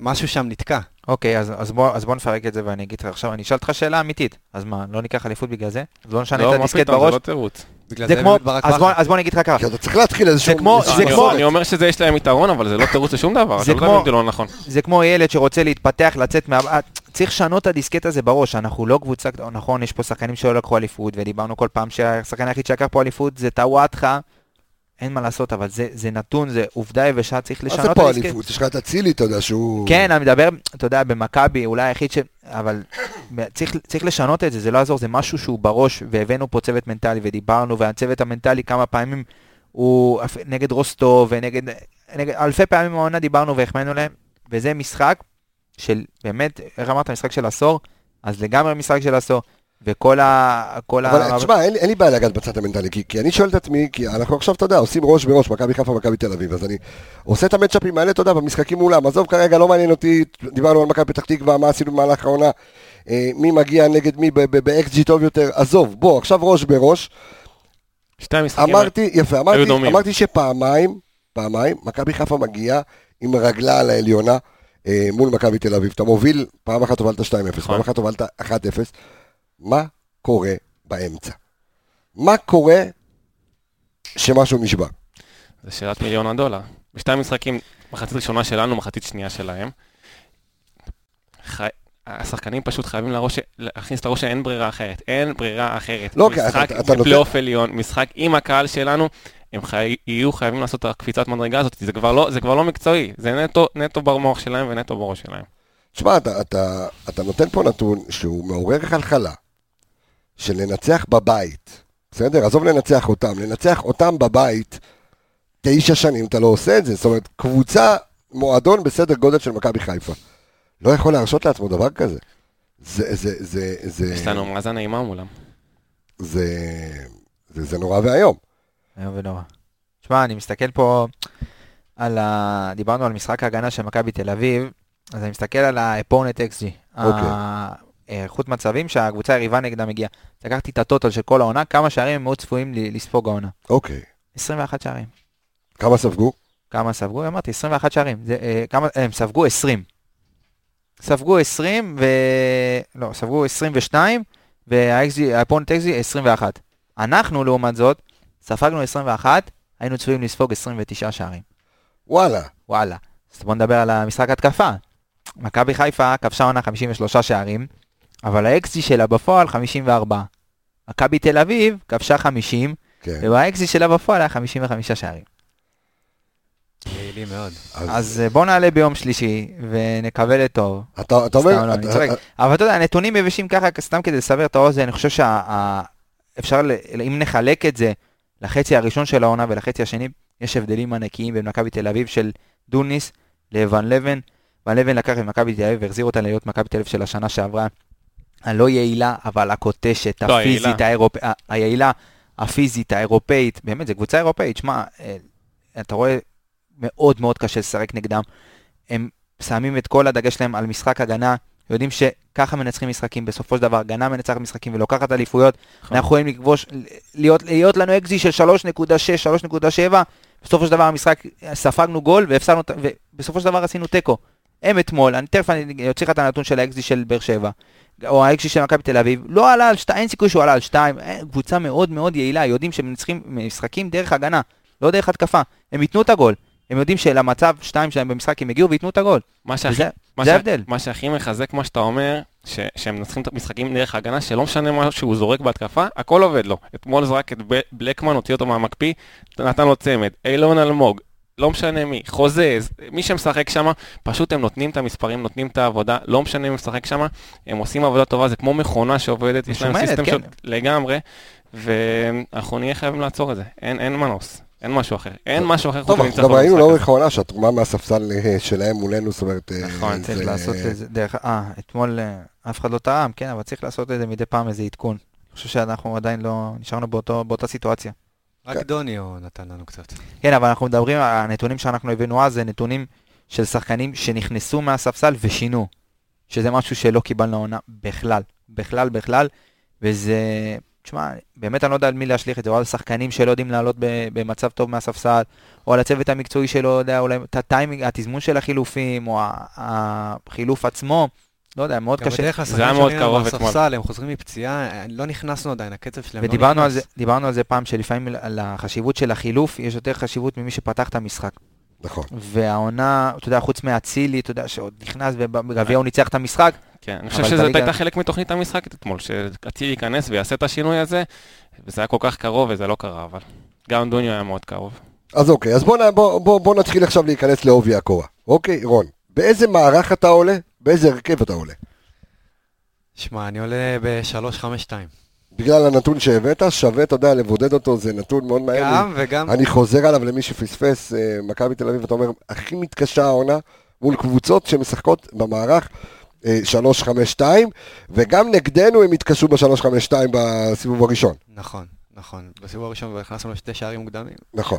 משהו שם נתקע. אוקיי, אז, אז, בוא, אז בוא נפרק את זה ואני אגיד לך עכשיו, אני אשאל אותך שאלה אמיתית. אז מה, לא ניקח אליפות בגלל זה? אז לא נשנה לא, את מה הדיסקט פתאום, זה בראש? לא תירוץ. בגלל זה זה כמו, אז בוא. אז בוא אני אגיד לך ככה. כי אתה צריך להתחיל איזשהו... כמו- איזשהו זה כמו- אני אומר שזה יש להם יתרון, אבל זה לא תירוץ לשום דבר. זה לא כמו- זה לא נכון. זה כמו ילד שרוצה להתפתח, לצאת מה... צריך לשנות את הדיסקט הזה בראש, אנחנו לא קבוצה, נכון, יש פה שחקנים שלא לקחו אליפות, ודיברנו כל פעם שהשחקן היחיד שלקח פה אליפות זה טוואטחה, אין מה לעשות, אבל זה, זה נתון, זה עובדה יבשה, צריך מה לשנות זה את פה הדיסקט. אליפות? יש לך את אצילי, אתה יודע, שהוא... כן, אני מדבר, אתה יודע, במכבי, אולי היחיד ש... אבל צריך, צריך לשנות את זה, זה לא יעזור, זה משהו שהוא בראש, והבאנו פה צוות מנטלי, ודיברנו, והצוות המנטלי כמה פעמים הוא נגד רוסטו, ונגד... נגד, אלפי פעמים העונה דיברנו והחמאנו להם, וזה משחק של, באמת, איך אמרת, משחק של עשור, אז לגמרי משחק של עשור, וכל ה... כל ה... אבל תשמע, אין אין לי בעיה לגעת בצד המנטלי, כי- כי אני שואל את עצמי, כי אנחנו עכשיו, אתה יודע, עושים ראש בראש, מכבי חיפה, מכבי תל אביב, אז אני עושה את המצ'אפים האלה, אתה יודע, במשחקים מולם, עזוב כרגע, לא מעניין אותי, דיברנו על מכבי פתח תקווה, מה עשינו במהלך העונה, אה, מי מגיע נגד מי ב-XG טוב יותר, עזוב, בוא, עכשיו ראש בראש, שתי המשחקים... אמרתי, יפה, אמרתי. אמרתי שפעמיים, פעמיים, מכבי חיפה מגיעה עם רגלה על העליונה מול מכבי תל אביב. אתה מוביל, פעם אחת הובלת 2-0, נכון. פעם אחת הובלת 1-0. מה קורה באמצע? מה קורה שמשהו נשבר? זה שאלת מיליון הדולר. בשתי המשחקים, מחצית ראשונה שלנו, מחצית שנייה שלהם. חי... השחקנים פשוט חייבים לראש, להכניס לראש שאין ברירה אחרת. אין ברירה אחרת. לא, משחק בפלייאוף עליון, משחק עם הקהל שלנו, הם חי... יהיו חייבים לעשות את הקפיצת מדרגה הזאת. זה כבר לא, זה כבר לא מקצועי, זה נטו, נטו במוח שלהם ונטו בראש שלהם. תשמע, אתה, אתה, אתה נותן פה נתון שהוא מעורר חלחלה, של לנצח בבית, בסדר? עזוב לנצח אותם, לנצח אותם בבית, תשע שנים אתה לא עושה את זה. זאת אומרת, קבוצה, מועדון בסדר גודל של מכבי חיפה, לא יכול להרשות לעצמו דבר כזה. זה, זה, זה, זה, יש לנו מאזן אימה מולם. זה, זה, זה נורא ואיום. איום ונורא. שמע, אני מסתכל פה על ה... דיברנו על משחק ההגנה של מכבי תל אביב, אז אני מסתכל על ה-opponent XG. אוקיי. האיכות מצבים שהקבוצה היריבה נגדה מגיעה. לקחתי את הטוטל של כל העונה, כמה שערים הם מאוד צפויים לספוג העונה. אוקיי. 21 שערים. כמה ספגו? כמה ספגו? אמרתי, 21 שערים. זה, אה, כמה, הם ספגו 20. ספגו 20 ו... לא, ספגו 22, והאפונט אקזי 21. אנחנו, לעומת זאת, ספגנו 21, היינו צפויים לספוג 29 שערים. וואלה. וואלה. אז בוא נדבר על המשחק התקפה. מכבי חיפה כבשה עונה 53 שערים, אבל ה-XG שלה בפועל 54. מכבי תל אביב כבשה 50, כן. וה-XG שלה בפועל היה 55 שערים. יעילים מאוד. אז אה, בוא נעלה ביום שלישי ונקווה לטוב. אתה, אומר, לא, אני אתה- צוחק. אבל אתה יודע, נתונים יבשים ככה, סתם כדי לסבר את האוזן, אני חושב שאפשר, אם נחלק את זה לחצי הראשון של העונה ולחצי השני, יש הבדלים ענקיים בין מכבי תל אביב של דוניס לוון לבן. ון לבן לקח את מכבי תל אביב והחזיר אותה להיות מכבי תל אביב של השנה שעברה. הלא יעילה, אבל הקוטשת, לא, הפיזית. האירופ... היעילה, הפיזית, האירופאית, באמת, זו קבוצה אירופאית, שמע, אה, אתה רואה, מאוד מאוד קשה לשחק נגדם. הם שמים את כל הדגש שלהם על משחק הגנה, יודעים שככה מנצחים משחקים, בסופו של דבר הגנה מנצחת משחקים ולוקחת אליפויות, נכון. אנחנו יכולים לכבוש, להיות, להיות לנו אקזי של 3.6, 3.7, בסופו של דבר המשחק, ספגנו גול והפסדנו, ובסופו של דבר עשינו תיקו. הם אתמול, אני תכף אני אוציא לך את הנתון של האקזי של באר שבע, או האקזי של מכבי תל אביב, לא עלה על 2, אין סיכוי שהוא עלה על 2, קבוצה מאוד מאוד יעילה, יודעים שהם מנצחים משחקים דרך הגנה, לא דרך התקפה, הם ייתנו את הגול, הם יודעים שלמצב 2 שלהם במשחק הם יגיעו וייתנו את הגול, מה שהכי וזה מה זה ההבדל. מה שהכי מחזק מה שאתה אומר, ש- שהם מנצחים את המשחקים דרך ההגנה, שלא משנה מה שהוא זורק בהתקפה, הכל עובד לו. אתמול זרק את בלקמן, הוציא אותו מהמקפיא, נתן לו צמד. אילון אלמוג, לא משנה מי, חוזז, מי שמשחק שם, פשוט הם נותנים את המספרים, נותנים את העבודה, לא משנה מי משחק שם, הם עושים עבודה טובה, זה כמו מכונה שעובדת, יש להם סיסטם כן. של... לגמרי, ואנחנו נהיה חייבים לעצור את זה, אין, אין מנוס, אין משהו אחר, אין משהו אחר חוץ טוב, מניצחון גם ראינו לאורך. העונה שהתרומה מהספסל אה, שלהם מולנו, זאת אומרת... אה, נכון, צריך לעשות את זה דרך, אה, אתמול אה, אף אחד לא טעם, כן, אבל צריך לעשות את זה מדי פעם איזה עדכון. אני חושב שאנחנו עדיין לא, נשארנו באותה סיטואציה. רק דוניו נתן לנו קצת. כן, אבל אנחנו מדברים, הנתונים שאנחנו הבאנו אז זה נתונים של שחקנים שנכנסו מהספסל ושינו, שזה משהו שלא קיבלנו העונה בכלל, בכלל, בכלל, וזה תשמע, באמת אני לא יודע על מי להשליך את זה, או על שחקנים שלא יודעים לעלות ב- במצב טוב מהספסל, או על הצוות המקצועי שלו, יודע, אולי את הטיימינג, התזמון של החילופים, או החילוף עצמו, לא יודע, מאוד קשה. בדרך כלל זה מאוד שלנו קרוב אתמול. מהספסל, הם חוזרים מפציעה, לא נכנסנו עדיין, הקצב שלהם לא ודיברנו על, נכנס. זה, דיברנו על זה פעם, שלפעמים על החשיבות של החילוף, יש יותר חשיבות ממי שפתח את המשחק. נכון. והעונה, אתה יודע, חוץ מאצילי, אתה יודע, שעוד נכנס ובגביע הוא ניצח את המשחק, כן, אני חושב בליגה- הייתה חלק מתוכנית המשחק אתמול, שאצילי ייכנס ויעשה את השינוי הזה, וזה היה כל כך קרוב וזה לא קרה, אבל גם דוניו היה מאוד קרוב. אז אוקיי, אז בוא, נ- בוא, בוא, בוא נתחיל עכשיו להיכנס לעובי הקורה. אוקיי, רון, באיזה מערך אתה עולה? באיזה הרכב אתה עולה? שמע, אני עולה ב-352. בגלל הנתון שהבאת, שווה, אתה יודע, לבודד אותו, זה נתון מאוד מהר. גם וגם... אני חוזר עליו למי שפספס, אה, מכבי תל אביב, אתה אומר, הכי מתקשה העונה מול קבוצות שמשחקות במערך 3-5-2, וגם נגדנו הם התקשו ב-3-5-2 בסיבוב הראשון. נכון, נכון. בסיבוב הראשון הכנסנו לשתי שערים מוקדמים. נכון.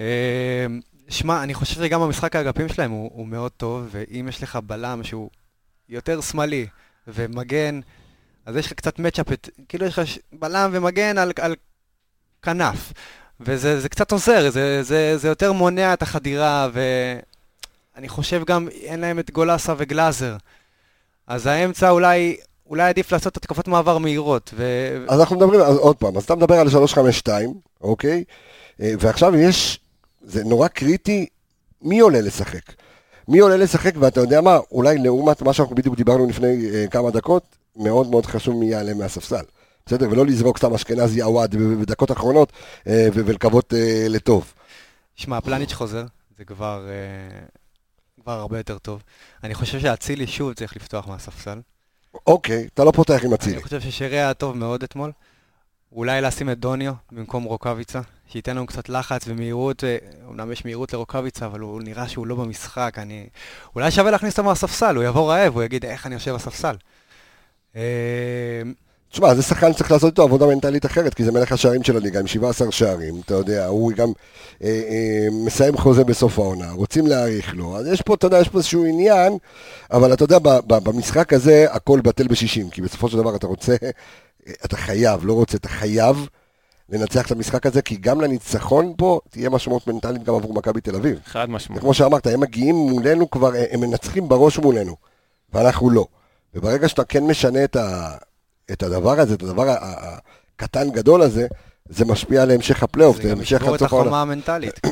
אה, שמע, אני חושב שגם במשחק האגפים שלהם הוא, הוא מאוד טוב, ואם יש לך בלם שהוא יותר שמאלי ומגן, אז יש לך קצת מצ'אפ, כאילו יש לך ש- בלם ומגן על, על כנף. וזה זה קצת עוזר, זה, זה, זה יותר מונע את החדירה, ואני חושב גם, אין להם את גולסה וגלאזר. אז האמצע אולי, אולי עדיף לעשות התקפות מעבר מהירות. ו... אז אנחנו מדברים, אז עוד פעם, אז אתה מדבר על 352, אוקיי? אה, ועכשיו יש, זה נורא קריטי, מי עולה לשחק? מי עולה לשחק, ואתה יודע מה, אולי לעומת מה שאנחנו בדיוק דיברנו לפני אה, כמה דקות, מאוד מאוד חשוב מי יעלה מהספסל. בסדר? ולא לזרוק סתם אשכנזי עווד ב- בדקות אחרונות אה, ולקוות אה, לטוב. שמע, פלניץ' חוזר, זה כבר, אה, כבר הרבה יותר טוב. אני חושב שאצילי שוב צריך לפתוח מהספסל. אוקיי, אתה לא פותח עם אצילי. אני חושב ששרי היה טוב מאוד אתמול. אולי לשים את דוניו במקום רוקאביצה, שייתן לנו קצת לחץ ומהירות, אה, אמנם יש מהירות לרוקאביצה, אבל הוא נראה שהוא לא במשחק, אני... אולי שווה להכניס אותו מהספסל, הוא יבוא רעב, הוא יגיד, איך אני יושב בספסל. אה, תשמע, זה שחקן שצריך לעשות איתו עבודה מנטלית אחרת, כי זה מלך השערים של הליגה עם 17 שערים, אתה יודע, הוא גם אה, אה, מסיים חוזה בסוף העונה, רוצים להאריך לו, אז יש פה, אתה יודע, יש פה איזשהו עניין, אבל אתה יודע, ב- ב- במשחק הזה הכל בטל בשישים, כי בסופו של דבר אתה רוצה, אה, אתה חייב, לא רוצה, אתה חייב לנצח את המשחק הזה, כי גם לניצחון פה תהיה משמעות מנטלית גם עבור מכבי תל אביב. חד משמעית. וכמו שאמרת, הם מגיעים מולנו כבר, הם מנצחים בראש מולנו, ואנחנו לא. וברגע שאתה כן משנה את, ה, את הדבר הזה, את הדבר הקטן גדול הזה, זה משפיע על המשך הפלייאוף, זה זה גם המשך ישבור את עד. החומה המנטלית. (clears throat) כן.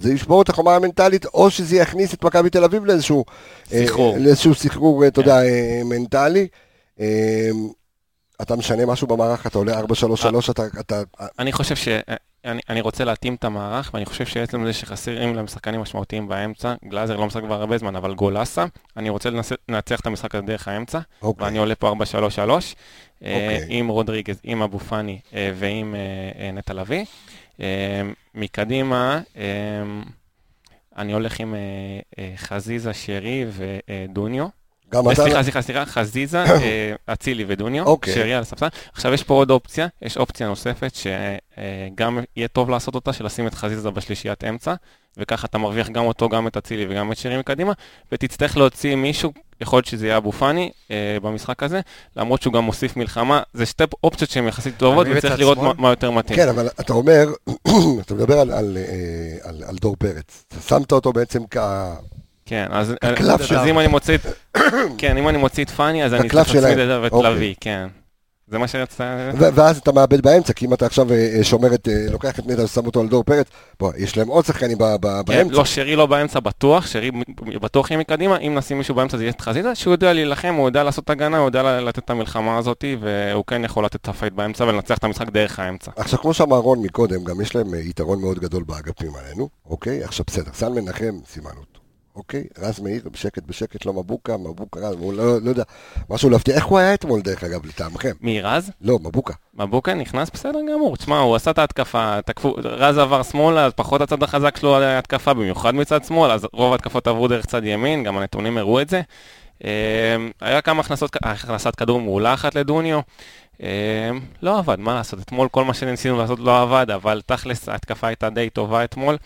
זה ישבור את החומה המנטלית, או שזה יכניס את מכבי תל אביב לאיזשהו... אה, סחרור. לאיזשהו סחרור, אתה כן. יודע, אה, מנטלי. אה, אתה משנה משהו במערך, אתה עולה 4-3-3, אתה... אתה אני חושב ש... אני, אני רוצה להתאים את המערך, ואני חושב שעצם זה שחסרים להם שחקנים משמעותיים באמצע, גלאזר לא משחק כבר הרבה זמן, אבל גולסה, אני רוצה לנצח את המשחק הזה דרך האמצע, אוקיי. ואני עולה פה 4-3-3, אה, אוקיי. עם רודריגז, עם אבו פאני אה, ועם אה, אה, נטע לביא. אה, מקדימה, אה, אני הולך עם אה, אה, חזיזה, שרי ודוניו. גם אה, אתה... סליחה, סליחה, סליחה, חזיזה, (coughs) אה, אצילי ודוניו, אוקיי. שרי על הספסל. עכשיו יש פה עוד אופציה, יש אופציה נוספת שגם יהיה טוב לעשות אותה, של לשים את חזיזה בשלישיית אמצע, וככה אתה מרוויח גם אותו, גם את אצילי וגם את שרי מקדימה, ותצטרך להוציא מישהו, יכול להיות שזה יהיה אבו פאני אה, במשחק הזה, למרות שהוא גם מוסיף מלחמה, זה שתי אופציות שהן יחסית טובות, וצריך לראות? מה- מה יותר מתאים. כן, אבל אתה אומר, (coughs) אתה מדבר על, על, אה, על, על דור פרץ. אתה שמת אותו בעצם כ... כן, אז הקלף אז שלו. אם אני מוציא את, (coughs) כן, אם אני מוציא את פאני, אז אני צריך להצמיד. את אוקיי. לביא, כן. זה מה שרצית... ו- ואז אתה מאבד באמצע, כי אם אתה עכשיו אה, אה, שומר את, אה, לוקח את נטע ושם אותו על דור פרץ, בוא, יש להם עוד שחקנים כן, באמצע. לא, שרי לא באמצע בטוח, שרי בטוח יהיה מקדימה, אם נשים מישהו באמצע זה יהיה את חזיזה, שהוא יודע להילחם, הוא יודע לעשות הגנה, הוא יודע לתת את המלחמה הזאת, והוא כן יכול לתת את הפייט באמצע ולנצח את המשחק דרך האמצע. עכשיו, כמו שאמר רון מקודם, גם יש להם אה, יתרון מאוד גדול באגפים עלינו, אוקיי? עכשיו בסדר, סן מנחם, סימנו אותו, אוקיי? רז מאיר, בשקט בשקט, לא מבוקה, מבוקה רז, הוא לא, לא יודע, משהו להפתיע. איך הוא היה אתמול, דרך אגב, לטעמכם? מי, רז? לא, מבוקה. מבוקה נכנס בסדר גמור, תשמע, הוא עשה את ההתקפה, תקפו, רז עבר שמאלה, אז פחות הצד החזק שלו על ההתקפה, במיוחד מצד שמאל, אז רוב ההתקפות עברו דרך צד ימין, גם הנתונים הראו את זה. אה, היה כמה הכנסות, הכנסת כדור מעולה אחת לדוניו. אה, לא עבד, מה לעשות, אתמול כל מה שניסינו לעשות לא עבד, אבל תכלס ההתקפה הייתה די טובה אתמול.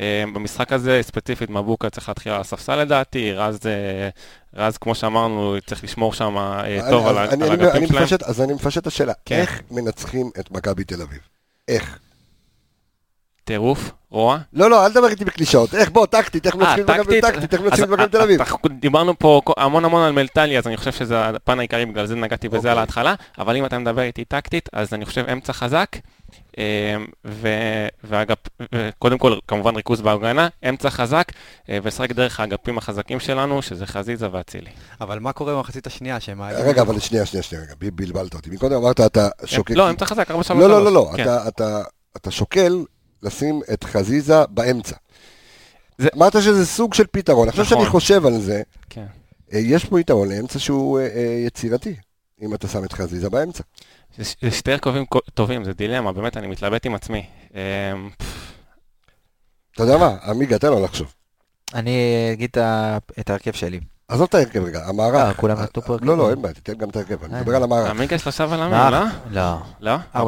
אה, במשחק הזה, ספציפית, מבוקה צריך להתחיל על הספסל לדעתי, רז, אה, רז, כמו שאמרנו, צריך לשמור שם אה, טוב על אני- על אני- אני שלהם. מפשט- אז אני מפשט את השאלה, כן. איך מנצחים את מכבי תל אביב? איך? טירוף, רוע. לא, לא, אל תדבר איתי בקלישאות. איך בוא, טקטית, איך מנצחים את מכבי טקטית, איך מנצחים את מכבי תל אביב? דיברנו פה המון המון על מלטלי, אז אני חושב שזה הפן העיקרי, בגלל זה נגעתי בזה אוקיי. על ההתחלה, אבל אם אתה מדבר איתי טקטית, אז אני חושב אמצע חזק, ואגב, קודם כל, כמובן ריכוז בהגנה, אמצע חזק, אה, ולשחק דרך האגפים החזקים שלנו, שזה חזיזה ואצילי. אבל מה קורה במחצית השנייה שהם? רגע, אבל שנייה, שנייה, שנייה, רגע, בלבלת אותי. מקודם אמרת אתה שוקל... לא, אמצע חזק, 4 3 לא, לא, לא, לא, כן. אתה- אתה- אתה שוקל לשים את חזיזה באמצע. זה- אמרת שזה סוג של פתרון. עכשיו נכון. שאני חושב על זה, כן. אה, יש פה יתרון לאמצע שהוא אה, אה, יצירתי, אם אתה שם את חזיזה באמצע. זה שתי הרכבים טובים, זה דילמה, באמת, אני מתלבט עם עצמי. אה, אתה יודע מה, עמיגה, תן לו לחשוב. אני אגיד את ההרכב שלי. עזוב את ההרכב רגע, אה, המערך. כולם נתנו פה הרכב? לא, לא, אין בעיה, תיתן גם את ההרכב, אני אה. מדבר על המערך. עמיגה שלושה בלמים? לא? לא. לא? 4-3-3.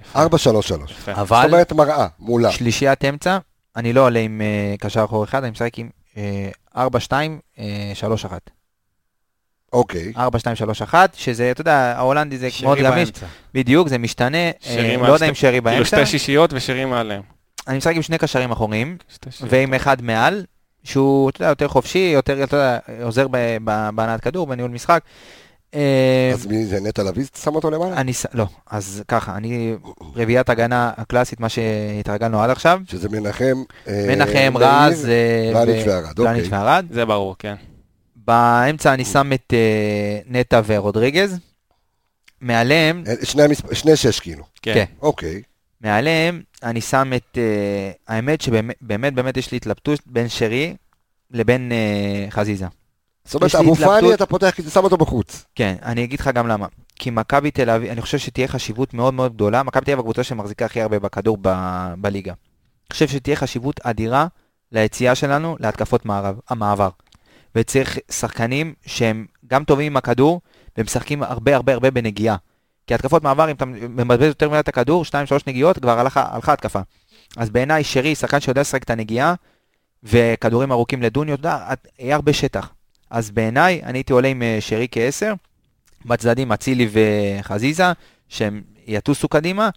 יפה, 4-3-3. יפה. זאת אבל אומרת מראה, מולה. שלישיית אמצע, אני לא עולה עם אה, קשר אחור אחד, אני משחק עם אה, 4-2-3-1. אוקיי. 4-2-3-1, שזה, אתה יודע, ההולנדי זה מאוד גמיש. באמצע. בדיוק, זה משתנה. אה, לא יודע אם שרי כאילו באמצע. שתי שישיות ושירים מעליהם. אני משחק עם שני קשרים אחוריים. ועם אחד מעל, שהוא, אתה יודע, יותר חופשי, יותר, אתה יודע, עוזר בהנעת כדור, בניהול משחק. אה, אז מי זה נטע לביא שם אותו למעלה? אני, לא, אז ככה, אני רביעיית הגנה הקלאסית, מה שהתרגלנו עד עכשיו. שזה מנחם, אה, מנחם, רז, אה, פלניץ' פלניץ' אוקיי. וערד. זה ברור, כן. באמצע אני שם את אה, נטע ורודריגז. מעליהם, אה, שני המספ- שני שש כאילו. כן. כן. אוקיי. מעליהם אני שם את, אה, האמת שבאמת באמת באמת יש לי התלבטות בין שרי לבין אה, חזיזה. זאת אומרת, אבו התלבטות- פאני אתה פותח, כי אתה שם אותו בחוץ. כן, אני אגיד לך גם למה. כי מכבי תל אביב, אני חושב שתהיה חשיבות מאוד מאוד גדולה, מכבי תל אביב הקבוצה שמחזיקה הכי הרבה בכדור ב- בליגה. אני חושב שתהיה חשיבות אדירה ליציאה שלנו להתקפות מערב, המעבר. וצריך שחקנים שהם גם טובים עם הכדור, והם משחקים הרבה הרבה הרבה בנגיעה. כי התקפות מעבר, אם אתה מבזבז יותר מדי את הכדור, 2-3 נגיעות, כבר הלכה, הלכה התקפה. אז בעיניי שרי, שחקן שיודע לשחק את הנגיעה, וכדורים ארוכים לדוניו, אתה יודע, יהיה הרבה שטח. אז בעיניי, אני הייתי עולה עם אה, שרי כעשר, בצדדים אצילי וחזיזה, שהם יטוסו קדימה,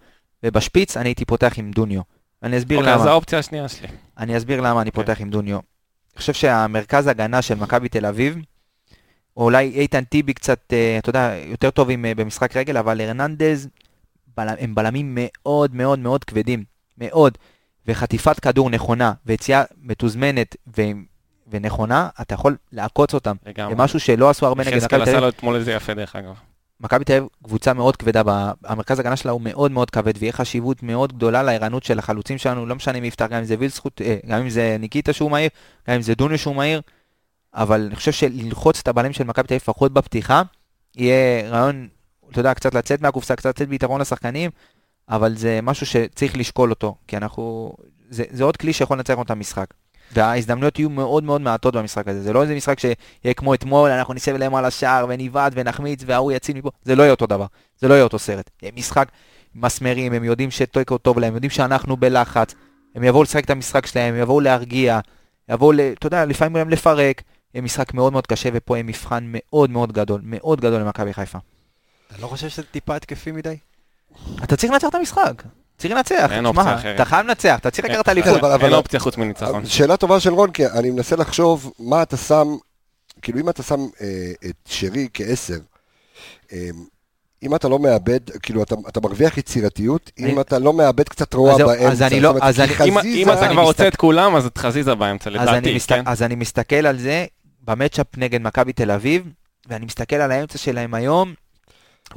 ובשפיץ אני הייתי פותח עם דוניו. אני אסביר אוקיי, אז למה. האופציה השנייה שלי. אני אסביר למה אני כן. פותח עם דוניו. אני חושב שהמרכז הגנה של מכבי תל אביב, או אולי איתן טיבי קצת, אה, אתה יודע, יותר טוב עם, אה, במשחק רגל, אבל הרננדז, בל, הם בלמים מאוד מאוד מאוד כבדים, מאוד. וחטיפת כדור נכונה, ויציאה מתוזמנת ו, ונכונה, אתה יכול לעקוץ אותם. לגמרי. זה משהו שלא עשו הרבה נגד יחזקאל מכבי תל עשה אביב. לו אתמול איזה יפה דרך אגב. מכבי תל אביב קבוצה מאוד כבדה, המרכז הגנה שלה הוא מאוד מאוד כבד, ויהיה חשיבות מאוד גדולה לערנות של החלוצים שלנו, לא משנה מי יפתח, גם אם זה וילסחוט, אה, גם אם זה ניקיטה שהוא מהיר, גם אם זה דוניו שהוא מהיר, אבל אני חושב שללחוץ את הבעלים של מכבי תל אביב, לפחות בפתיחה, יהיה רעיון, אתה יודע, קצת לצאת מהקופסה, קצת לצאת ביתרון לשחקנים, אבל זה משהו שצריך לשקול אותו, כי אנחנו, זה, זה עוד כלי שיכול לנצח לנו את המשחק. וההזדמנויות יהיו מאוד מאוד מעטות במשחק הזה, זה לא איזה משחק שיהיה כמו אתמול, אנחנו נשב אליהם על השער ונבעט ונחמיץ וההוא יציל מפה, זה לא יהיה אותו דבר, זה לא יהיה אותו סרט. יהיה משחק מסמרים, הם יודעים שטויקו טוב להם, הם יודעים שאנחנו בלחץ, הם יבואו לשחק את המשחק שלהם, הם יבואו להרגיע, יבואו, אתה יודע, לפעמים גם לפרק, יהיה משחק מאוד מאוד קשה ופה יהיה מבחן מאוד מאוד גדול, מאוד גדול למכבי חיפה. אתה לא חושב שזה טיפה התקפי מדי? אתה צריך לנצח את המשחק, צריך לנצח, אין תשמע, אופציה אחרת. אתה חייב לנצח, אתה צריך לקחת אליפות. אין אופציה חוץ מניצחון. שאלה טובה של רון, כי אני מנסה לחשוב מה אתה שם, כאילו אם אתה שם אה, את שרי כעשר, אה, אם אתה לא מאבד, כאילו אתה, אתה מרוויח יצירתיות, אם אתה לא מאבד קצת רוע אז באמצע. אז אני זאת לא- אומרת, אז כי אני- אם- חזיזה- אם אתה אני כבר רוצה את כולם, אז את חזיזה באמצע, אז לדעתי. כן? אז אני מסתכל על זה במצ'אפ נגד מכבי תל אביב, ואני מסתכל על האמצע שלהם היום,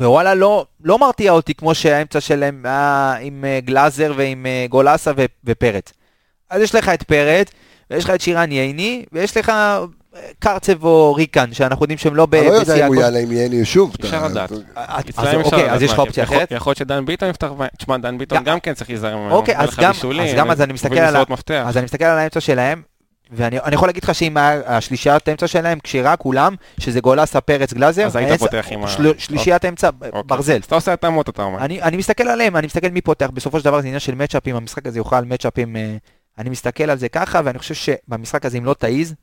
ווואלה, לא, לא מרתיע אותי כמו שהאמצע שלהם היה עם אה, גלאזר ועם אה, גולסה ו... ופרץ. אז יש לך את פרץ, ויש לך את שירן ייני, ויש לך אה, קרצב או ריקן, שאנחנו יודעים שהם לא ב- אני לא יודע אם הוא. יעלה עם יני שוב. אפשר לדעת. אוקיי, אז יש לך אופציה אחרת? יכול להיות שדן ביטון יפתח, תשמע, דן ביטון גם- כן צריך להיזהר ממנו. אוקיי, אז גם-. אז אני מסתכל על האמצע שלהם, ואני אני יכול להגיד לך שאם השלישיית האמצע שלהם כשירה כולם, שזה גולסה, פרץ, גלאזר, אז היית פותח עם ה- של- שלישיית האמצע, אוקיי. ברזל. אז אתה עושה התאמות, אתה אומר. אני, מסתכל עליהם, אני מסתכל מי פותח, בסופו של דבר זה עניין של מצ'אפים, המשחק הזה יוכל מצ'אפים אה, אני מסתכל על זה ככה, ואני חושב שבמשחק הזה, אם לא תעיז,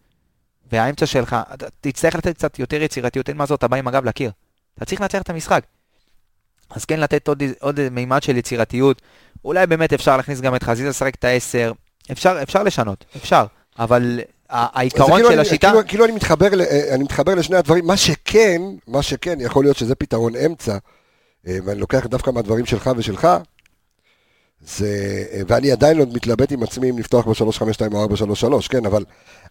והאמצע שלך, תצטרך לתת קצת יותר יצירתיות, אין מה זאת, אתה בא עם הגב לקיר. אתה צריך לנצח את המשחק. אז כן לתת עוד, עוד מימד של יצירתיות. אולי באמת אפשר להכניס גם את חזיזה לשחק את העשר. אפשר, אפשר לשנות, אפשר. אבל העיקרון כאילו של אני, השיטה... כאילו, כאילו אני, מתחבר, ל- אה, אני מתחבר לשני הדברים, מה שכן, מה שכן, יכול להיות שזה פתרון אמצע, אה, ואני לוקח דווקא מהדברים שלך ושלך, זה, אה, ואני עדיין עוד מתלבט עם עצמי אם לפתוח ב-352 או 433, כן, אבל,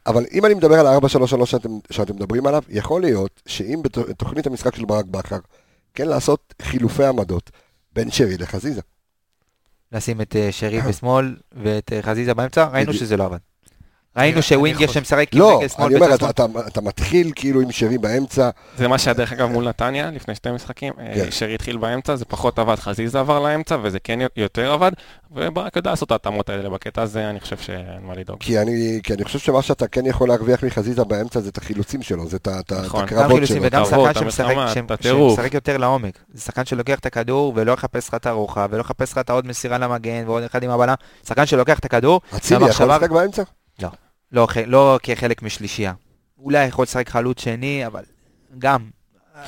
אבל אם אני מדבר על ה-433 שאתם, שאתם מדברים עליו, יכול להיות שאם בתוכנית המשחק של ברק בכר, כן לעשות חילופי עמדות בין שרי לחזיזה. לשים את שרי בשמאל ואת חזיזה באמצע, ראינו. שזה לא עבד. ראינו שווינגר שמשחק עם לא, רגל שמאל אני אומר, אתה, שמאל. אתה, אתה מתחיל כאילו עם שרי באמצע, זה מה שהיה דרך אגב מול נתניה לפני שתי משחקים. אה, כן. שרי התחיל באמצע, זה פחות עבד, חזיזה עבר לאמצע, וזה כן יותר עבד, וברק יודע לעשות את ההתאמות האלה בקטע הזה, אני חושב שאין מה לדאוג. כי אני, כי אני חושב שמה שאתה כן יכול להרוויח מחזיזה באמצע זה את החילוצים שלו, זה את נכון. הקרבות שלו. וגם שחקן שמשחק- יותר לעומק. זה שחקן שלוקח את הכדור ולא יחפש לך את הרוחב, ולא יחפש לך את העוד מסירה למגן ועוד אחד עם הבלם. שחקן שלוקח את הכדור, אצילי יכול לשחק באמצע? לא, ח- לא כחלק משלישייה. אולי יכול לשחק חלוץ שני, אבל גם.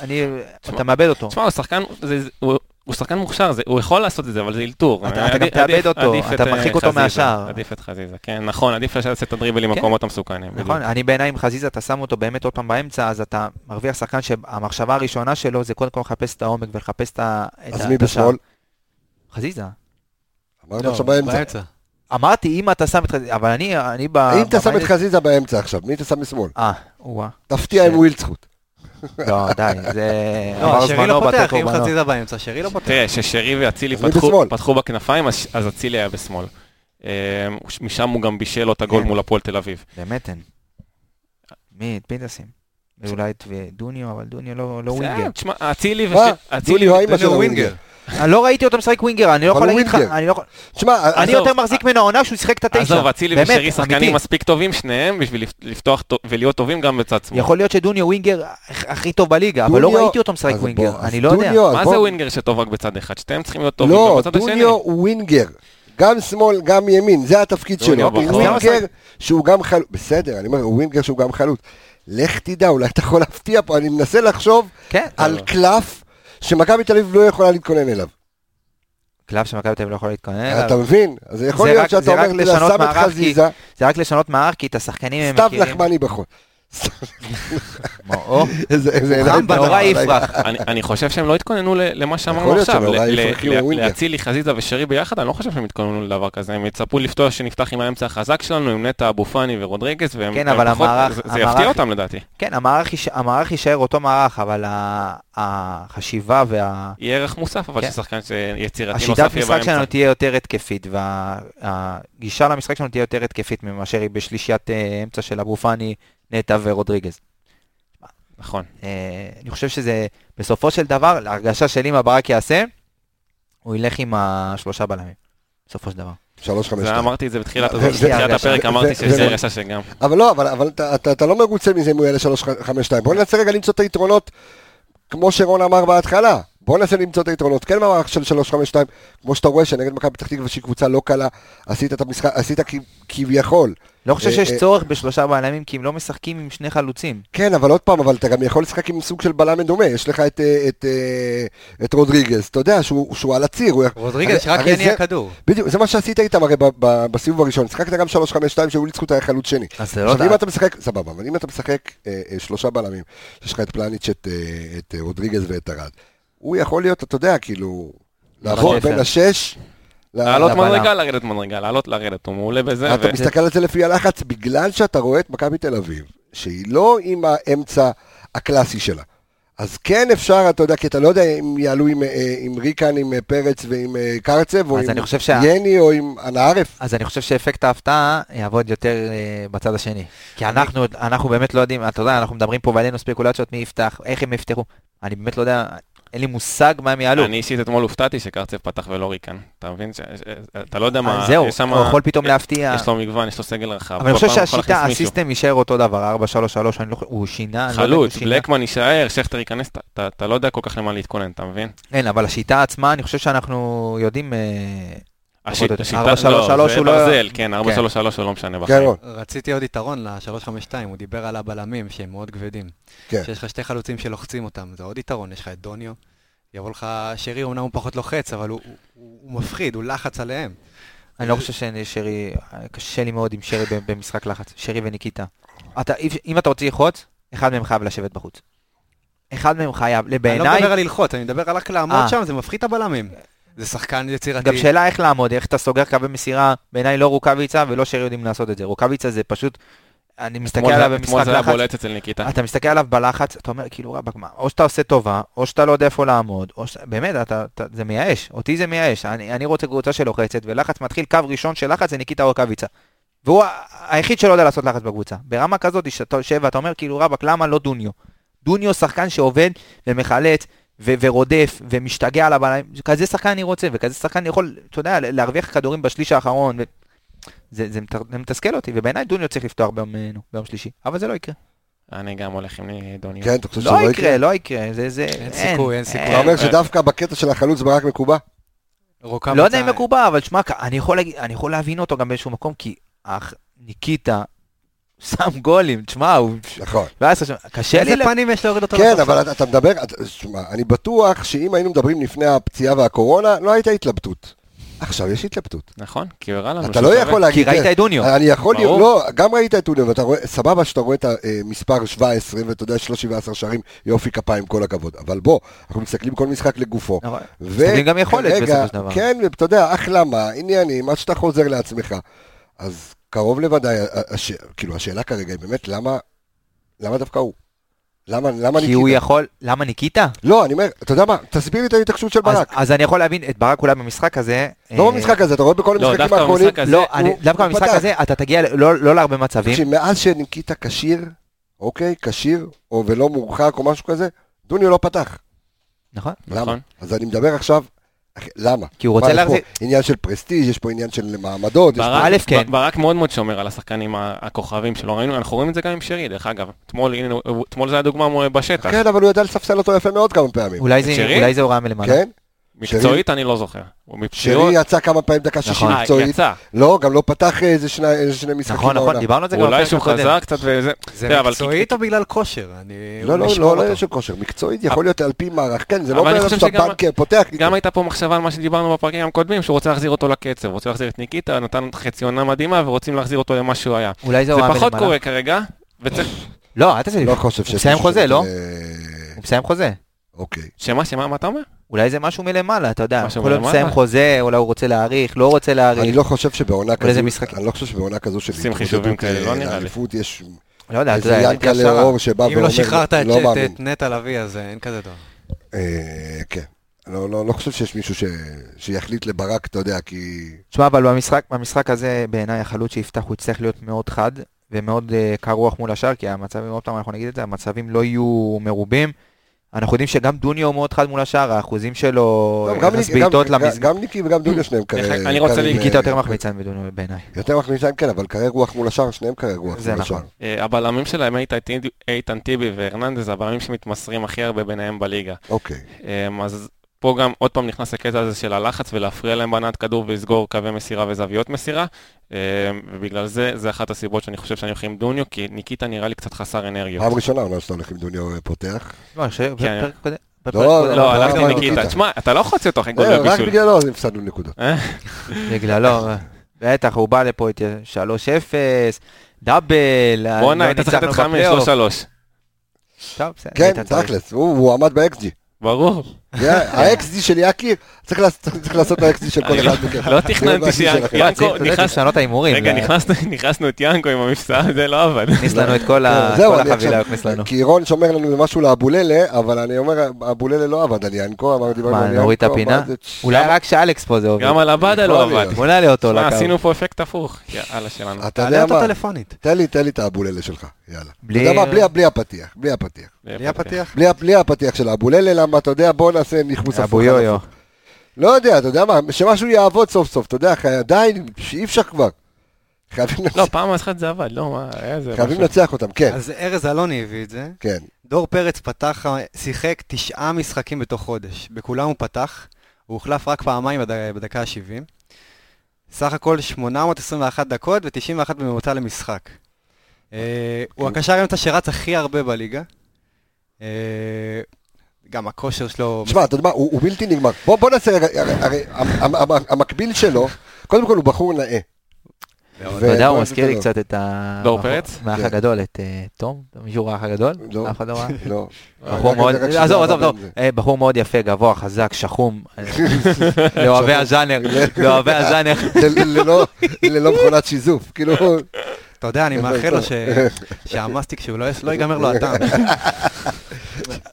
אני, תשמע, אתה מאבד אותו. תשמע, הוא שחקן, זה- זה- הוא- הוא שחקן מוכשר, זה- הוא יכול לעשות את זה, אבל זה אלתור. אתה- אתה גם תאבד אותו, עדיף אתה את, אה, מרחיק אותו מהשער. עדיף את חזיזה, כן, נכון, עדיף לעשות את הדריבלים כן. במקומות המסוכנים. נכון, בדיוק. אני בעיניי עם חזיזה, אתה שם אותו באמת עוד פעם באמצע, אז אתה מרוויח שחקן שהמחשבה הראשונה שלו זה קודם כל לחפש את העומק ולחפש את ה... את אז מי השער. בשמאל? חזיזה. אמרת לא, עכשיו באמצע. אמרתי, אם אתה שם את חזיזה, אבל אני, אני ב... אם אתה שם את חזיזה באמצע עכשיו, מי אתה שם משמאל? אה, או-אה. תפתיע עם ווילדסחוט. לא, די, זה... לא, שרי לא פותח, אם. חזיזה באמצע, שרי לא פותח. תראה, ששרי ואצילי פתחו- בכנפיים, אז אז אצילי היה בשמאל. אה, משם הוא גם בישל לו את הגול כן. מול הפועל תל אביב. באמת אין. מי, את מי תשים? אולי את דוניו, אבל דוניו לא לא winger. תשמע, אצילי. אצילי דוניו דוניו שלו winger. אני לא ראיתי אותו משחק winger, אני לא יכול להגיד לך. אני לא יכול... תשמע, אני יותר מחזיק ממנו העונה שהוא שיחק את התשע. עזוב, אצילי ושרי שחקנים. מספיק טובים, שניהם, בשביל לפ- לפתוח ולהיות טובים גם בצד שמאל. יכול להיות שדוניו winger הכ- הכי טוב בליגה, אבל לא ראיתי אותו משחק winger, אני לא יודע. מה זה winger שטוב רק בצד אחד? שתיהם צריכים להיות טובים לא, גם בצד השני. דוניו הוא winger. גם שמאל, גם ימין, זה התפקיד שלו. הוא winger שהוא גם חלוץ. בסדר, אני אומר, הוא ווינגר שהוא גם חלוץ. לך תדע, אולי אתה יכול להפתיע פה, אני מנסה לחשוב כן, על לא. קלף שמכבי תל אביב לא יכולה להתכונן אליו. קלף שמכבי תל אביב לא יכול להתכונן אתה אליו. מבין? אז יכול זה להיות שאתה זה אומר, אתה חזיזה, זה רק לשנות מערך, כי את השחקנים הם סתיו מכירים. לחמני בחוץ. נורא. יפרח. אני, אני חושב שהם לא התכוננו למה שאמרנו עכשיו, שנורא ל- יפרחו ל- ווינגר. להצילי חזיזה ושרי ביחד, אני לא חושב שהם התכוננו לדבר כזה, הם יצפו לפתוח שנפתח עם האמצע החזק שלנו, עם נטע אבו פאני ורודריגז, והם כן, פחות- זה, יפתיע אותם לדעתי. כן, המערך ייש- המערך יישאר אותו מערך, אבל החשיבה וה... יהיה ערך מוסף, אבל כן. ששחקן שיצירתי השיטת נוסף יהיה משחק שלנו באמצע. תהיה יותר התקפית, והגישה למשחק שלנו תהיה יותר התקפית מאשר היא בשלישיית אה, אמצע של אבו פאני, נטע ורודריגז. נכון. אה, אני חושב שזה, בסופו של דבר, להרגשה שלי מה ברק יעשה, הוא ילך עם השלושה בלמים, בסופו של דבר. שלוש, חמש, שתיים. אמרתי את זה בתחילת. הפרק, אמרתי ו- הרגשה שגם. אבל לא, אבל, אבל אתה, אתה, אתה לא מרוצה מזה אם הוא יעלה 3-5-2. בוא ננסה רגע למצוא את היתרונות, כמו שרון אמר בהתחלה. בוא ננסה למצוא את היתרונות. כן במערך של 3-5-2, כמו שאתה רואה שנגד מכבי פתח תקווה שהיא קבוצה לא קלה, עשית את המשחק, עשית כביכול. לא חושב אה, שיש אה, צורך בשלושה בלמים, כי הם לא משחקים עם שני חלוצים. כן, אבל עוד פעם, אבל אתה גם יכול לשחק עם סוג של בלם מדומה. יש לך את, אה, את, אה, את רודריגז, אתה יודע שהוא, שהוא על הציר. הוא- רודריגז הרי- שרק יניע זה- כדור. בדיוק, זה מה שעשית איתם הרי ב- ב- בסיבוב הראשון. שיחקת גם 3-5-2 שהוא ליצחוט היה חלוץ שני. אז זה לא עכשיו אם. אתה משחק, סבבה, אבל אם אתה משחק אה, אה, שלושה בלמים, יש לך את פלניץ', את, אה, את אה, רודריגז ואת ארד, הוא יכול להיות, אתה יודע, כאילו, לעבור בשפל. בין השש, לעלות. מדרגה, לרדת מדרגה, לעלות, לרדת, הוא מעולה בזה. אתה מסתכל על זה לפי הלחץ, בגלל שאתה רואה את מכבי תל אביב, שהיא לא עם האמצע הקלאסי שלה. אז כן אפשר, אתה יודע, כי אתה לא יודע אם יעלו עם, אה, עם ריקן, עם אה, פרץ ועם אה, קרצב, או אז עם אני חושב שה- יני, או עם אנא ערף. אז אני חושב שאפקט ההפתעה יעבוד יותר בצד השני. כי אנחנו, אנחנו באמת לא יודעים, אתה יודע, אנחנו מדברים פה ועלינו ספקולציות מי יפתח, איך הם יפתחו. אני באמת לא יודע, אין לי מושג מה הם יעלו. אני אישית אתמול הופתעתי שקרצב פתח ולא ריקן. אתה מבין? ש- אתה לא יודע מה, אז זהו. הוא יכול פתאום להפתיע. יש לו מגוון, יש לו סגל רחב. אבל אני חושב שהשיטה. הסיסטם יישאר אותו דבר, 4-3-3, אני לא הוא שינה. לא חלוץ. בלקמן יישאר, שכטר ייכנס, אתה לא יודע כל כך למה להתכונן, אתה מבין? אין, אבל השיטה עצמה, אני חושב שאנחנו יודעים... השיטה, 4-3-3 לא, זה לא- ברזל, כן, 4-3-3 הוא לא משנה בחיים. כן. רציתי עוד יתרון ל-352, הוא דיבר על הבלמים שהם מאוד כבדים. כן. שיש לך שתי חלוצים שלוחצים אותם, זה עוד יתרון, יש לך את דוניו, יבוא לך שרי, אמנם הוא פחות לוחץ, אבל הוא, מפחיד, הוא לחץ עליהם. אני לא חושב ששרי, קשה לי מאוד עם שרי במשחק לחץ, שרי וניקיטה. אתה, אם אתה רוצה ללחוץ, אחד מהם חייב לשבת בחוץ. אחד מהם חייב, אני לא בעיניי, מדבר על ללחוץ, אני מדבר רק לעמוד אה. שם, זה מפחיד את הבלמים. זה שחקן יצירתי. גם שאלה איך לעמוד, איך אתה סוגר קווי מסירה, בעיניי לא רוקאביצה ולא שרי יודעים לעשות את זה. רוקאביצה זה פשוט, אני מסתכל אתמול עליו זה- אתמול במשחק זה היה לחץ, בולט אצל ניקיטה. אתה מסתכל עליו בלחץ, אתה אומר כאילו רבאק, מה, או שאתה עושה טובה, או שאתה לא יודע איפה לעמוד, או ש... באמת, אתה, אתה, זה מייאש, אותי זה מייאש, אני, אני רוצה קבוצה שלוחצת, ולחץ מתחיל, קו ראשון של לחץ זה ניקיטה רוקאביצה. והוא היחיד שלא יודע לעשות לחץ בקבוצה. ברמה כזאת, שאתה יושב ואתה אומר כאילו רבאק, למה לא דוניו? דוניו שחקן שעובד ומחלץ ו- ורודף ומשתגע על הבלמים, כזה שחקן אני רוצה, וכזה שחקן יכול, אתה יודע, להרוויח כדורים בשליש האחרון. ו... זה, זה, מת- זה מתסכל אותי, ובעיניי דוניו צריך לפתוח ביום, אה, נו, ביום שלישי, אבל זה לא יקרה. אני גם הולך עם דוניו. כן, אתה חושב שזה לא לא יקרה, לא יקרה, זה, זה, אין סיכוי, אין סיכוי. אתה אומר שדווקא בקטע של החלוץ ברק מקובע? לא יודע אם מקובע, אבל שמע, אני יכול להגיד, אני יכול להבין אותו גם באיזשהו מקום, כי ניקיטה שם גולים, תשמע, הוא... נכון. 17 שנה, קשה לי... איזה פנים יש להוריד אותו כן? אבל אתה- אתה מדבר, אתה- שמע, אני בטוח שאם היינו מדברים לפני הפציעה והקורונה, לא הייתה התלבטות. עכשיו יש התלבטות. נכון, כי הוא הראה לנו אתה לא. יכול להגיד... כי ראית את דוניו. אני יכול ברור. לא, גם ראית את דוניו, ואתה רואה, סבבה שאתה רואה את המספר 17, ואתה יודע, יש לו 17 שערים, יופי כפיים, כל הכבוד. אבל בוא, אנחנו מסתכלים כל משחק לגופו. נכון. מסתכלים גם יכולת בסופו של דבר. כן, ואתה יודע, החלמה, עניינים, עד שאתה חוזר לעצמך. אז קרוב לוודאי, הש- כאילו, השאלה כרגע היא באמת, למה, למה דווקא הוא? למה, למה כי הוא ניקיטה? יכול... למה ניקיטה? לא, אני אומר, אתה יודע מה, תסביר לי את ההתעקשות של אז- ברק. אז אני יכול להבין את ברק אולי במשחק הזה. לא אה, במשחק הזה, אתה רואה בכל לא, המשחקים דווקא האחרונים. במשחק הזה, לא, אני- הוא- דווקא הוא במשחק פתח. הזה אתה תגיע ל- לא לא להרבה מצבים. תקשיב, מאז שניקיטה כשיר, אוקיי, כשיר, או ולא מורחק או משהו כזה, דוניו לא פתח. נכון. למה? נכון. אז אני מדבר עכשיו, למה? כי הוא רוצה מה, יש. פה עניין של פרסטיג', יש פה עניין של מעמדות, ברק, א', כן. ברק מאוד מאוד שומר על השחקנים הכוכבים שלו, ראינו, אנחנו רואים את זה גם עם שרי, דרך אגב. אתמול, הנה, הוא- אתמול זה היה דוגמה בשטח. כן, אבל הוא ידע לספסל אותו יפה מאוד כמה פעמים. אולי זה-? אולי זה הוראה מלמעלה. כן? מקצועית אני לא זוכר. הוא שרי יצא כמה פעמים דקה שישית נכון. אה, מקצועית. יצא. לא, גם לא פתח איזה שני- איזה שני משחקים. נכון, נכון, בעונה. דיברנו על זה גם אולי בפרק שהוא הקודם. חזר קצת וזה. זה זה, אבל מקצועית או בגלל כושר? אני... לא, לא, לא, לא. יש כושר. מקצועית יכול להיות על פי מערך. כן, זה לא אומר שאתה בנקר פותח. גם הייתה פה מחשבה על מה שדיברנו בפרקים הקודמים, שהוא רוצה להחזיר אותו לקצב, רוצה להחזיר את ניקיטה, נתן חצי עונה מדהימה ורוצים להחזיר אותו למה שהוא היה. אולי זה פחות. קורה כרגע, וצריך... לא, אל תעשה לי. לא חושב הוא שיש מסיים חוזה, לא? אה, הוא מסיים חוזה. אוקיי. שמה, שמה, מה אתה אומר? אולי זה משהו מלמעלה, אתה יודע. יכול להיות מלמעלה? מסיים חוזה, אולי הוא רוצה להאריך, לא רוצה אני להאריך. לא חושב שבעונה כזו, משחק- אני לא חושב שבעונה כזו של עושים חישובים התמודדות, כאלה, לא אה, נראה לי. לאליפות יש לא יודע, אתה איזה יודע, ינקלה השערה. אור שבא אם ואומר, לא שחררת את לא. את נטע לביא, אז אה, אין כזה דבר. אה, כן. לא, לא, לא חושב שיש מישהו ש... שיחליט לברק, אתה יודע, כי... תשמע, אבל במשחק, במשחק הזה, בעיניי החלוץ שיפתח הוא יצטרך להיות מאוד חד ומאוד uh, קר רוח מול השאר, כי המצבים, עוד פעם אנחנו נגיד את זה, המצבים לא יהיו מרובים. אנחנו יודעים שגם דוניו הוא מאוד חד מול השאר, האחוזים שלו, גם יחס ניקי- בעיטות למסגרת. גם ניקי וגם דוניו שניהם קרי... אני רוצה להגיד- ניקיטה יותר מחמיצן מדוניו בעיניי. יותר מחמיצן, כן, אבל קרי רוח מול השאר, שניהם קרי רוח זה מול נכון. השאר. אה, הבלמים שלהם, איתן טיבי- והרננדז, הבלמים שמתמסרים הכי הרבה ביניהם בליגה. אוקיי. אמ, אז פה גם עוד פעם נכנס הקטע הזה של הלחץ ולהפריע להם בהנעת כדור ולסגור קווי מסירה וזוויות מסירה. אמ, ובגלל זה, זה אחת הסיבות שאני חושב שאני הולך עם דוניו, כי ניקיטה נראה לי קצת חסר אנרגיות. פעם ראשונה עונה שאתה הולך עם דוניו אה, פותח. לא, כן. לא, לא, לא, הלכתי לא, ניקיטה. תשמע, אתה לא יכול להוציא אותו אחרי גול אה, רק ובישול. בגללו הפסדנו נקודות. בגללו, בטח, הוא בא לפה איתי 3-0, דאבל, בואנה, היית צריך לתת ניצחנו חמש, בפלייאוף. לא שלוש. טוב, בסדר, כן. תכלס, הוא עמד ב-XG. ברור. ה-XG של יקיר, צריך לעשות- ה-XG של כל לא- אחד מכם. לא תכננתי שיאנקו. יאנקו נכנס... לשנות את ההימורים. רגע, נכנסנו- את יאנקו עם המבצע, זה לא עבד. הכניס לנו את כל החבילה, הכניס לנו. כי רון שומר לנו משהו לאבוללה, אבל אני אומר, אבוללה לא עבד על ינקו, אמר, דיברנו מה. נוריד את הפינה? אולי רק שאלכס פה זה עובד. גם על עבדה לא עבד. בוא נעלה אותו לקו. עשינו פה אפקט הפוך. יאללה שלנו. אתה תעלה יודע אותו מה? טלפונית. תן לי, תן לי את האבוללה שלך, יאללה. אתה בלי- יודע מה? בלי- בלי הפתיח, בלי הפתיח. בלי הפתיח? בלי, בלי הפתיח של האבוללה, למה אתה יודע, בוא נעשה נכבוס הפוך. אבו יויו. לא יודע, אתה יודע מה, שמשהו יעבוד סוף סוף, אתה יודע, חי- די, אי אפשר כבר. חייבים לא, לנצח- פעם אחת זה עבד, לא, מה, היה איזה חייבים. לנצח אותם, כן, אז ארז אלוני הביא את זה. כן. דור פרץ פתח, שיחק תשעה משחקים בתוך חודש. בכולם הוא פתח, הוא הוחלף רק פעמיים בד... בדקה ה-70. סך הכל 821 דקות ו-91 בממוצע למשחק. אה, הוא כן. הקשר אמצע שרץ הכי הרבה בליגה. אה, גם הכושר שלו... תשמע, אתה יודע מה, הוא הוא בלתי נגמר. בוא בוא נעשה רגע, הרי- הרי המ- המ- המ- המקביל שלו, קודם כל הוא בחור נאה. מאוד. אתה יודע, הוא ובוא מזכיר לי לו. קצת את ה... דור פרץ? מהאח כן. הגדול, את אה, תום? מישהו ראה האח הגדול? לא. אף אחד לא ראה? לא. בחור רק- מאוד, עזוב, עזוב, עזוב. אה, בחור מאוד יפה, גבוה, חזק, שחום, אה, (laughs) (laughs) לאוהבי הז'אנר, (laughs) לאוהבי הז'אנר. ללא מכונת שיזוף, כאילו, אתה יודע, אני מאחל לו ש- (laughs) שהמסטיק שהוא לא לא ייגמר לו הטעם. (laughs)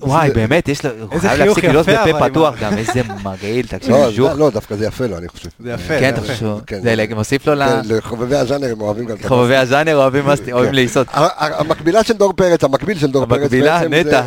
וואי, באמת, יש לו, הוא חייב להפסיק להיות יפה, בפה פתוח גם, איזה מגעיל, תקשיב, לא, ז'וך. לא, דווקא זה יפה לו, אני חושב. זה יפה. כן, אתה. חושב, כן, זה זה- מוסיף לו ל... כן, לחובבי הז'אנר הם אוהבים גם את חובבי הז'אנר אוהבים מסטיק, אוהבים כן. לעיסות. המקבילה של דור פרץ, המקביל של דור פרץ המקבילה, נטע.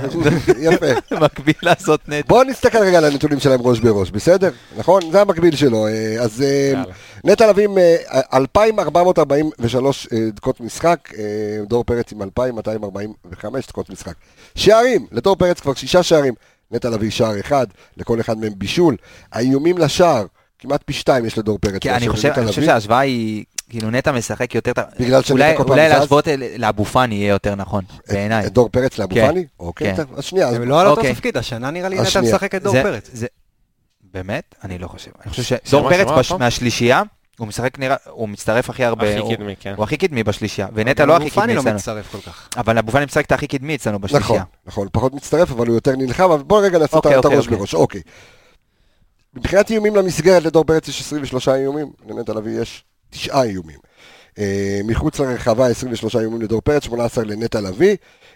יפה. (laughs) מקביל לעשות נט. בואו נסתכל רגע על הנתונים שלהם ראש בראש, בסדר? נכון? זה המקביל שלו. אה, אז אה. נטע לביא עם אה, 2,443 אה, דקות משחק, אה, דור פרץ עם 2,245 דקות משחק. שערים, לדור פרץ כבר שישה שערים, נטע לביא שער אחד, לכל אחד מהם בישול. האיומים לשער, כמעט פי שתיים יש לדור פרץ. כי אני חושב אני. שההשוואה היא, כאילו נטע משחק יותר, בגלל שנטע אולי- כל פעם אולי? להשוות לאבו פאני יהיה יותר נכון, בעיניי. את דור פרץ לאבו כן, פאני? אוקיי, כן. אז שנייה, אז הם לא על אותו אוקיי. תפקיד, השנה נראה לי נטע. משחק את דור זה- פרץ. באמת? אני לא חושב. אני חושב שדור פרץ? מהשלישייה, הוא משחק נראה, הוא מצטרף הכי הרבה, הכי הוא- קדמי, כן. הוא הכי קדמי בשלישייה, ונטע לא הכי קדמי לא אצלנו. מצטרף כל כך. אבל אבו פאני משחק את הכי קדמי אצלנו נכון, בשלישייה. נכון, פחות מצטרף, אבל הוא יותר נלחם, אבל בואו רגע נעשה את אוקיי, אוקיי, הראש אוקיי. בראש, אוקיי. מבחינת איומים למסגרת, לדור פרץ יש 23 איומים, לנטע לביא יש 9 איומים. אה, מחוץ לרחבה 23 איומים לדור פרץ, 18 לנטע לביא.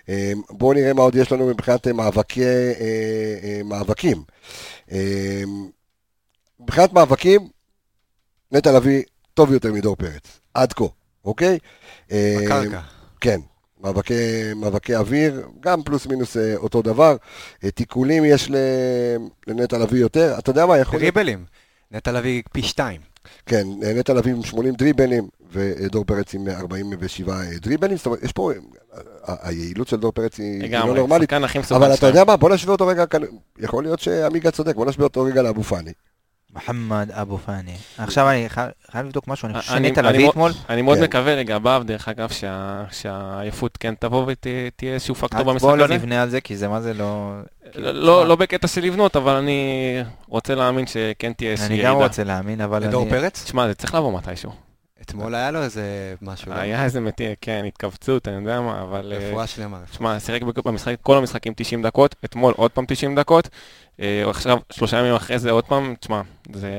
אה, בואו נראה מה עוד יש לנו מבחינת אה, מאבקי, אה, אה, מאבקים. אה, מבחינת מאבקים, נטע לביא טוב יותר מדור פרץ, עד כה, אוקיי? בקרקע. כן, מאבקי, מאבקי אוויר, גם פלוס מינוס אותו דבר. תיקולים יש לנטע לביא יותר. אתה יודע מה, יכול להיות... דריבלים. נטע לביא פי שתיים. כן, נטע לביא עם 80 דריבלים, ודור פרץ עם 47 דריבלים. זאת אומרת, יש פה... היעילות של דור פרץ היא לא נורמלית. אבל אתה. יודע מה, בוא נשווה אותו רגע. יכול להיות שעמיגה צודק, בוא נשווה אותו רגע לאבו פאני. מוחמד אבו פאני. עכשיו אני חי- חייב לבדוק משהו, אני חושב אני- שנטע אני לביא אתמול, אני מאוד כן. מקווה לגביו, דרך אגב, שה- שהעייפות כן תבוא ותהיה איזשהו פקטור במשחק בואו לא הזה. נבנה על זה, כי זה מה זה לא... לא- לא לא בקטע של לבנות, אבל אני רוצה להאמין שכן תהיה איזושהי אני ירידה. גם רוצה להאמין, אבל לדור אני... פרץ? תשמע, זה צריך לבוא מתישהו. אתמול היה לו איזה משהו. לא? היה איזה מתי, כן, התכווצות, אני יודע מה, אבל... אה, רפואה שלמה. תשמע, שיחק במשחק, כל המשחקים 90 דקות, אתמול עוד פעם 90 דקות, אה, עכשיו שלושה ימים אחרי זה עוד פעם, תשמע, זה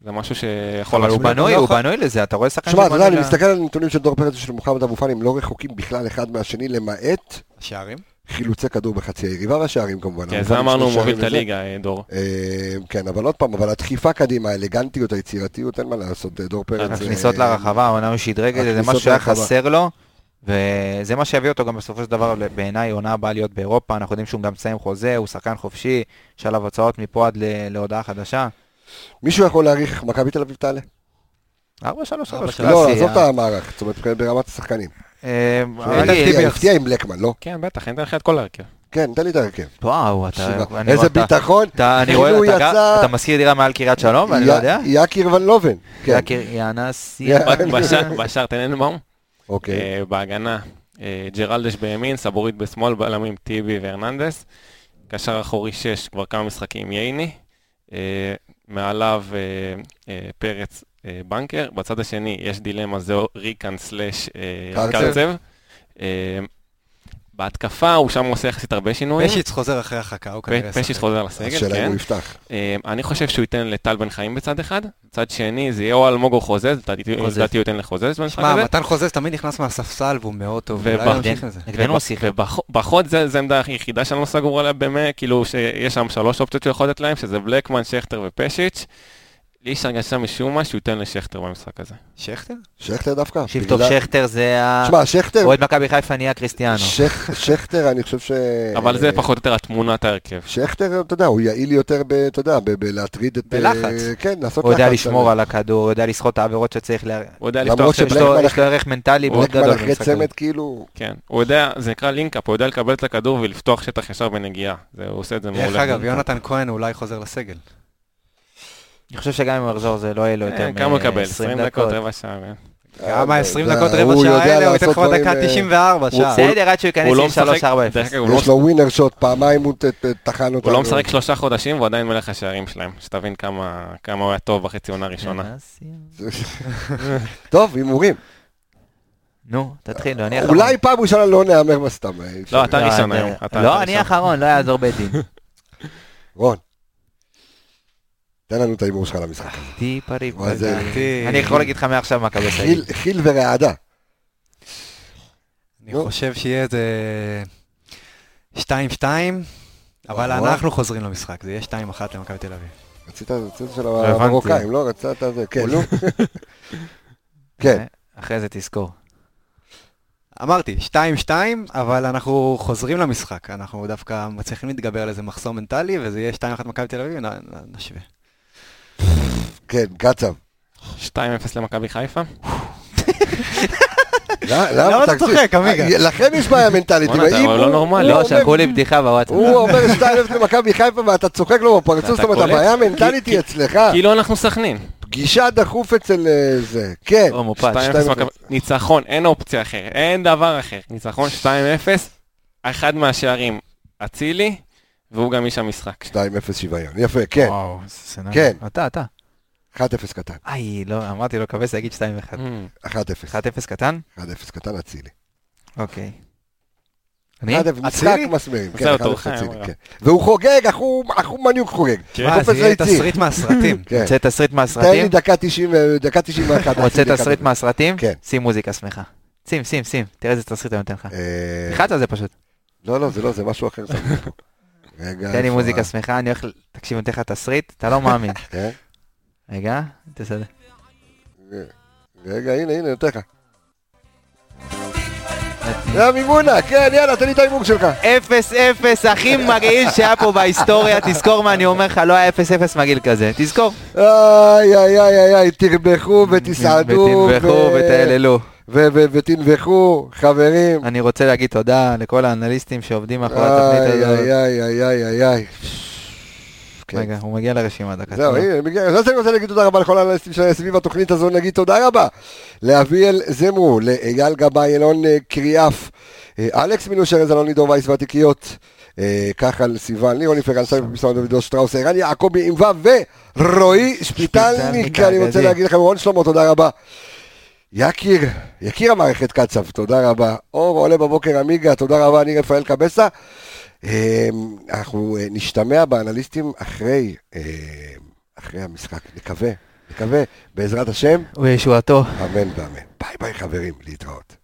זה משהו שיכול... אבל הוא. בנוי, לא הוא בנוי לזה, אתה רואה שחקן שמע, אתה יודע, אני מסתכל על הנתונים של דור פרץ ושל מוחמד אבו פאני, הם לא רחוקים בכלל אחד מהשני, למעט שערים? חילוצי כדור בחצי היריבה והשערים כמובן. כן, זה אמרנו, מוביל את. הליגה, אה, דור. אה, כן, אבל עוד פעם, אבל הדחיפה קדימה, האלגנטיות, היצירתיות, אין מה לעשות, אה, דור פרץ. הכניסות לרחבה, העונה הוא שדרג את זה, זה משהו שהיה. חסר לו, וזה מה שיביא אותו גם בסופו של דבר, בעיניי, עונה הבאה להיות באירופה, אנחנו יודעים שהוא גם מסיים חוזה, הוא שחקן חופשי, יש עליו הצעות מפה עד ל- להודעה חדשה. מישהו יכול להעריך איך מכבי תל אביב תעלה? 4-3-3, ארבע, קלאסי. לא, עזוב את המערך, זאת אומרת, ברמת השחקנים. איתן. טיבי. הפתיע עם לקמן, לא? כן, בטח, אני אתן לך את כל ההרכב. כן, תן לי את ההרכב. וואו, אתה... אני איזה ביטחון. אני כאילו רואה, אתה גר- יצא- אתה משכיר דירה מעל קריית שלום, ואני לא יודע? יקיר ון לובן. כן, יקיר יאנס... יא- בשער- בשער טננבאום, (laughs) אוקיי. אה, בהגנה, אה, ג'רלדש בימין, סבורית בשמאל, בלמים טיבי והרננדס. קשר אחורי 6, כבר כמה משחקים ייני. אה, מעליו פרץ בנקר. בצד השני יש דילמה, זה ריקן סלאש אה, קרצב. אה, בהתקפה הוא שם עושה יחסית הרבה שינויים. פשיץ חוזר אחרי החכה, הוא כנראה פשיץ. חוזר לסגל, השאלה אם כן. הוא יפתח. אה, אני חושב שהוא ייתן לטל בן חיים בצד אחד, צד שני זה יהיה או אלמוג או חוזז, לדעתי הוא ייתן לחוזז במשחק שמע, הזה. מתן חוזז תמיד נכנס מהספסל והוא מאוד טוב. ובחוד זה זה העמדה היחידה שאני לא סגור עליה באמת, כאילו שיש שם שלוש אופציות שהוא יכול לתת להם, שזה בלקמן, שכטר ופשיץ'. לי יש הרגשה משום מה שהוא ייתן לשכטר במשחק הזה. שכטר? שכטר דווקא. תקשיב בגלל- שכטר זה ה... שמע, שכטר, אוהד מכבי חיפה נהיה קריסטיאנו. שכ- שכטר, אני חושב ש... אבל זה פחות או יותר התמונת ההרכב. שכטר, אתה יודע, הוא יעיל יותר, ב- אתה יודע, ב- בלהטריד את... בלחץ. אה, כן, לעשות הוא יודע לחץ לשמור על הכדור, הוא יודע לסחוט את העבירות שצריך ל... הוא יודע למרות לפתוח... שבלק- יש לו- בלקמן יש לו ערך מנטלי מאוד בלקמן גדול אחרי במשחק הזה. צמד, כאילו... כן, הוא יודע, זה נקרא לינקאפ, הוא יודע לקבל את הכדור ולפתוח שטח ישר בנגיעה. זה- הוא עושה את זה דרך מעולה. אגב, יונתן כהן אולי חוזר לסגל. אני חושב שגם אם הוא יחזור זה לא יהיה לו יותר אה, כמה הוא יקבל? מ-20 20 דקות, רבע שעה. כן. גם ה-20 זה- דקות הוא רבע יודע שעה האלה, הוא ייתן לעשות לך בדקה דברים, אה, 94 שעה. בסדר, עד שהוא ייכנס לא עם משחק, 3-4-0. דרך אגב, הוא לא יש לו ווינר שוט, פעמיים הוא טחן אותנו. הוא לא משחק שלושה חודשים והוא עדיין מלך השערים שלהם, שתבין כמה כמה הוא היה טוב בחצי עונה הראשונה. טוב, הימורים. נו, תתחיל, אני אחרון. אולי פעם ראשונה לא נהמר בסתם. אה. לא, אתה ראשון אה, היום. לא, אני. אחרון, לא יעזור בית דין. רון. תן לנו את ההימור שלך למשחק הזה. טיפה ריבה. אני יכול להגיד לך מעכשיו מכבי חיל- סגל. חיל ורעדה. אני נו. חושב שיהיה איזה 2-2, אבל. אנחנו חוזרים למשחק, זה יהיה 2-1 למכבי תל אביב. רצית רצית של הבנתי. המרוקאים, לא? רצית את זה, כן, נו. (laughs) כן. אחרי זה תזכור. אמרתי, 2-2, אבל אנחנו חוזרים למשחק. אנחנו דווקא מצליחים להתגבר על איזה מחסום מנטלי, וזה יהיה 2-1 מכבי תל אביב, נשווה. כן, קצב. 2-0 למכבי חיפה? (laughs) למה אתה תקשיב, צוחק, עמיגה? אה, לכם יש בעיה מנטלית. אתה אבל לא הוא- נורמלי. הוא לא, אומר- שלחו לי בדיחה בוואטסאפ. הוא אומר 2-0 למכבי חיפה ואתה צוחק לו בפרצוף, זאת אתה אומרת? הבעיה המנטלית כי- היא אצלך. כאילו אנחנו סכנין. פגישה דחוף אצל אה, זה, כן. או מופץ. 2-0 מכבי- ניצחון, אין אופציה אחרת, אין דבר אחר. ניצחון 2-0, אחד מהשערים אצילי, והוא גם איש המשחק. 2-0 שוויון, יפה, כן. וואו, איזה סצנריו. כן. אתה, אתה. 1-0 קטן, איי, לא, אמרתי לו, כבש להגיד 2-1. 1-0, 1-0 קטן? 1-0 קטן אצילי. אוקיי. אני? 1-0 משחק? מסמרים, כן, זהו, 1-0 תורך, אצילי. כן. והוא חוגג, אחו אחו מניוק חוגג. מה, חופש זה יהיה. תסריט מהסרטים. כן. רוצה תסריט תן לי מהסרטים? דקה 90, אה, דקה 91. רוצה תסריט. מהסרטים? כן. שים מוזיקה שמחה. שים, שים, שים. תראה איזה תסריט אני נותן לך. אה, תלחץ על זה פשוט. לא, לא, זה לא, זה משהו אחר. (laughs) רגע, תן לי מוזיקה שמחה, אני הולך... תקשיב, אני נותן לך תסריט, אתה לא מאמין. רגע, תסדר. רגע, הנה, הנה, נותן לך. זה המימונה, כן, יאללה, תן לי את ההימור שלך. 0-0 הכי מגעיל שהיה פה בהיסטוריה, תזכור מה אני אומר לך, לא היה 0-0 מגעיל כזה, תזכור. איי, איי, איי, איי, תרבחו ותסעדו. ותנבחו ותהללו. ותנבחו, חברים. אני רוצה להגיד תודה לכל האנליסטים שעובדים מאחורי איי, התוכנית הזאת. איי, איי, איי, איי, איי. כן. רגע, הוא מגיע לרשימה דקה. זהו. הנה, מגיע, אז אני רוצה להגיד תודה רבה לכל האנליסטים סביב התוכנית הזו, נגיד תודה רבה לאביאל זמרו, לאייל גבאי, אלון אה, קריאף, אה, אלכס מינושר, אלון לידור וייס והתיקיות, אה, כחל סיוון, לירוני פרנסי, פרסום דודו שטראוס, ערן יעקבי עם ו' ורועי שפיטלניק, אני רוצה. להגיד לכם, רון שלמה, תודה רבה. יקיר, יקיר המערכת קצב, תודה רבה. אור עולה בבוקר עמיגה, תודה רבה, אני רפאל קבסה. אה, אנחנו אה, נשתמע באנליסטים אחרי, אה, אחרי המשחק, נקווה, נקווה, בעזרת השם, וישועתו. אמן ואמן. ביי ביי חברים, להתראות.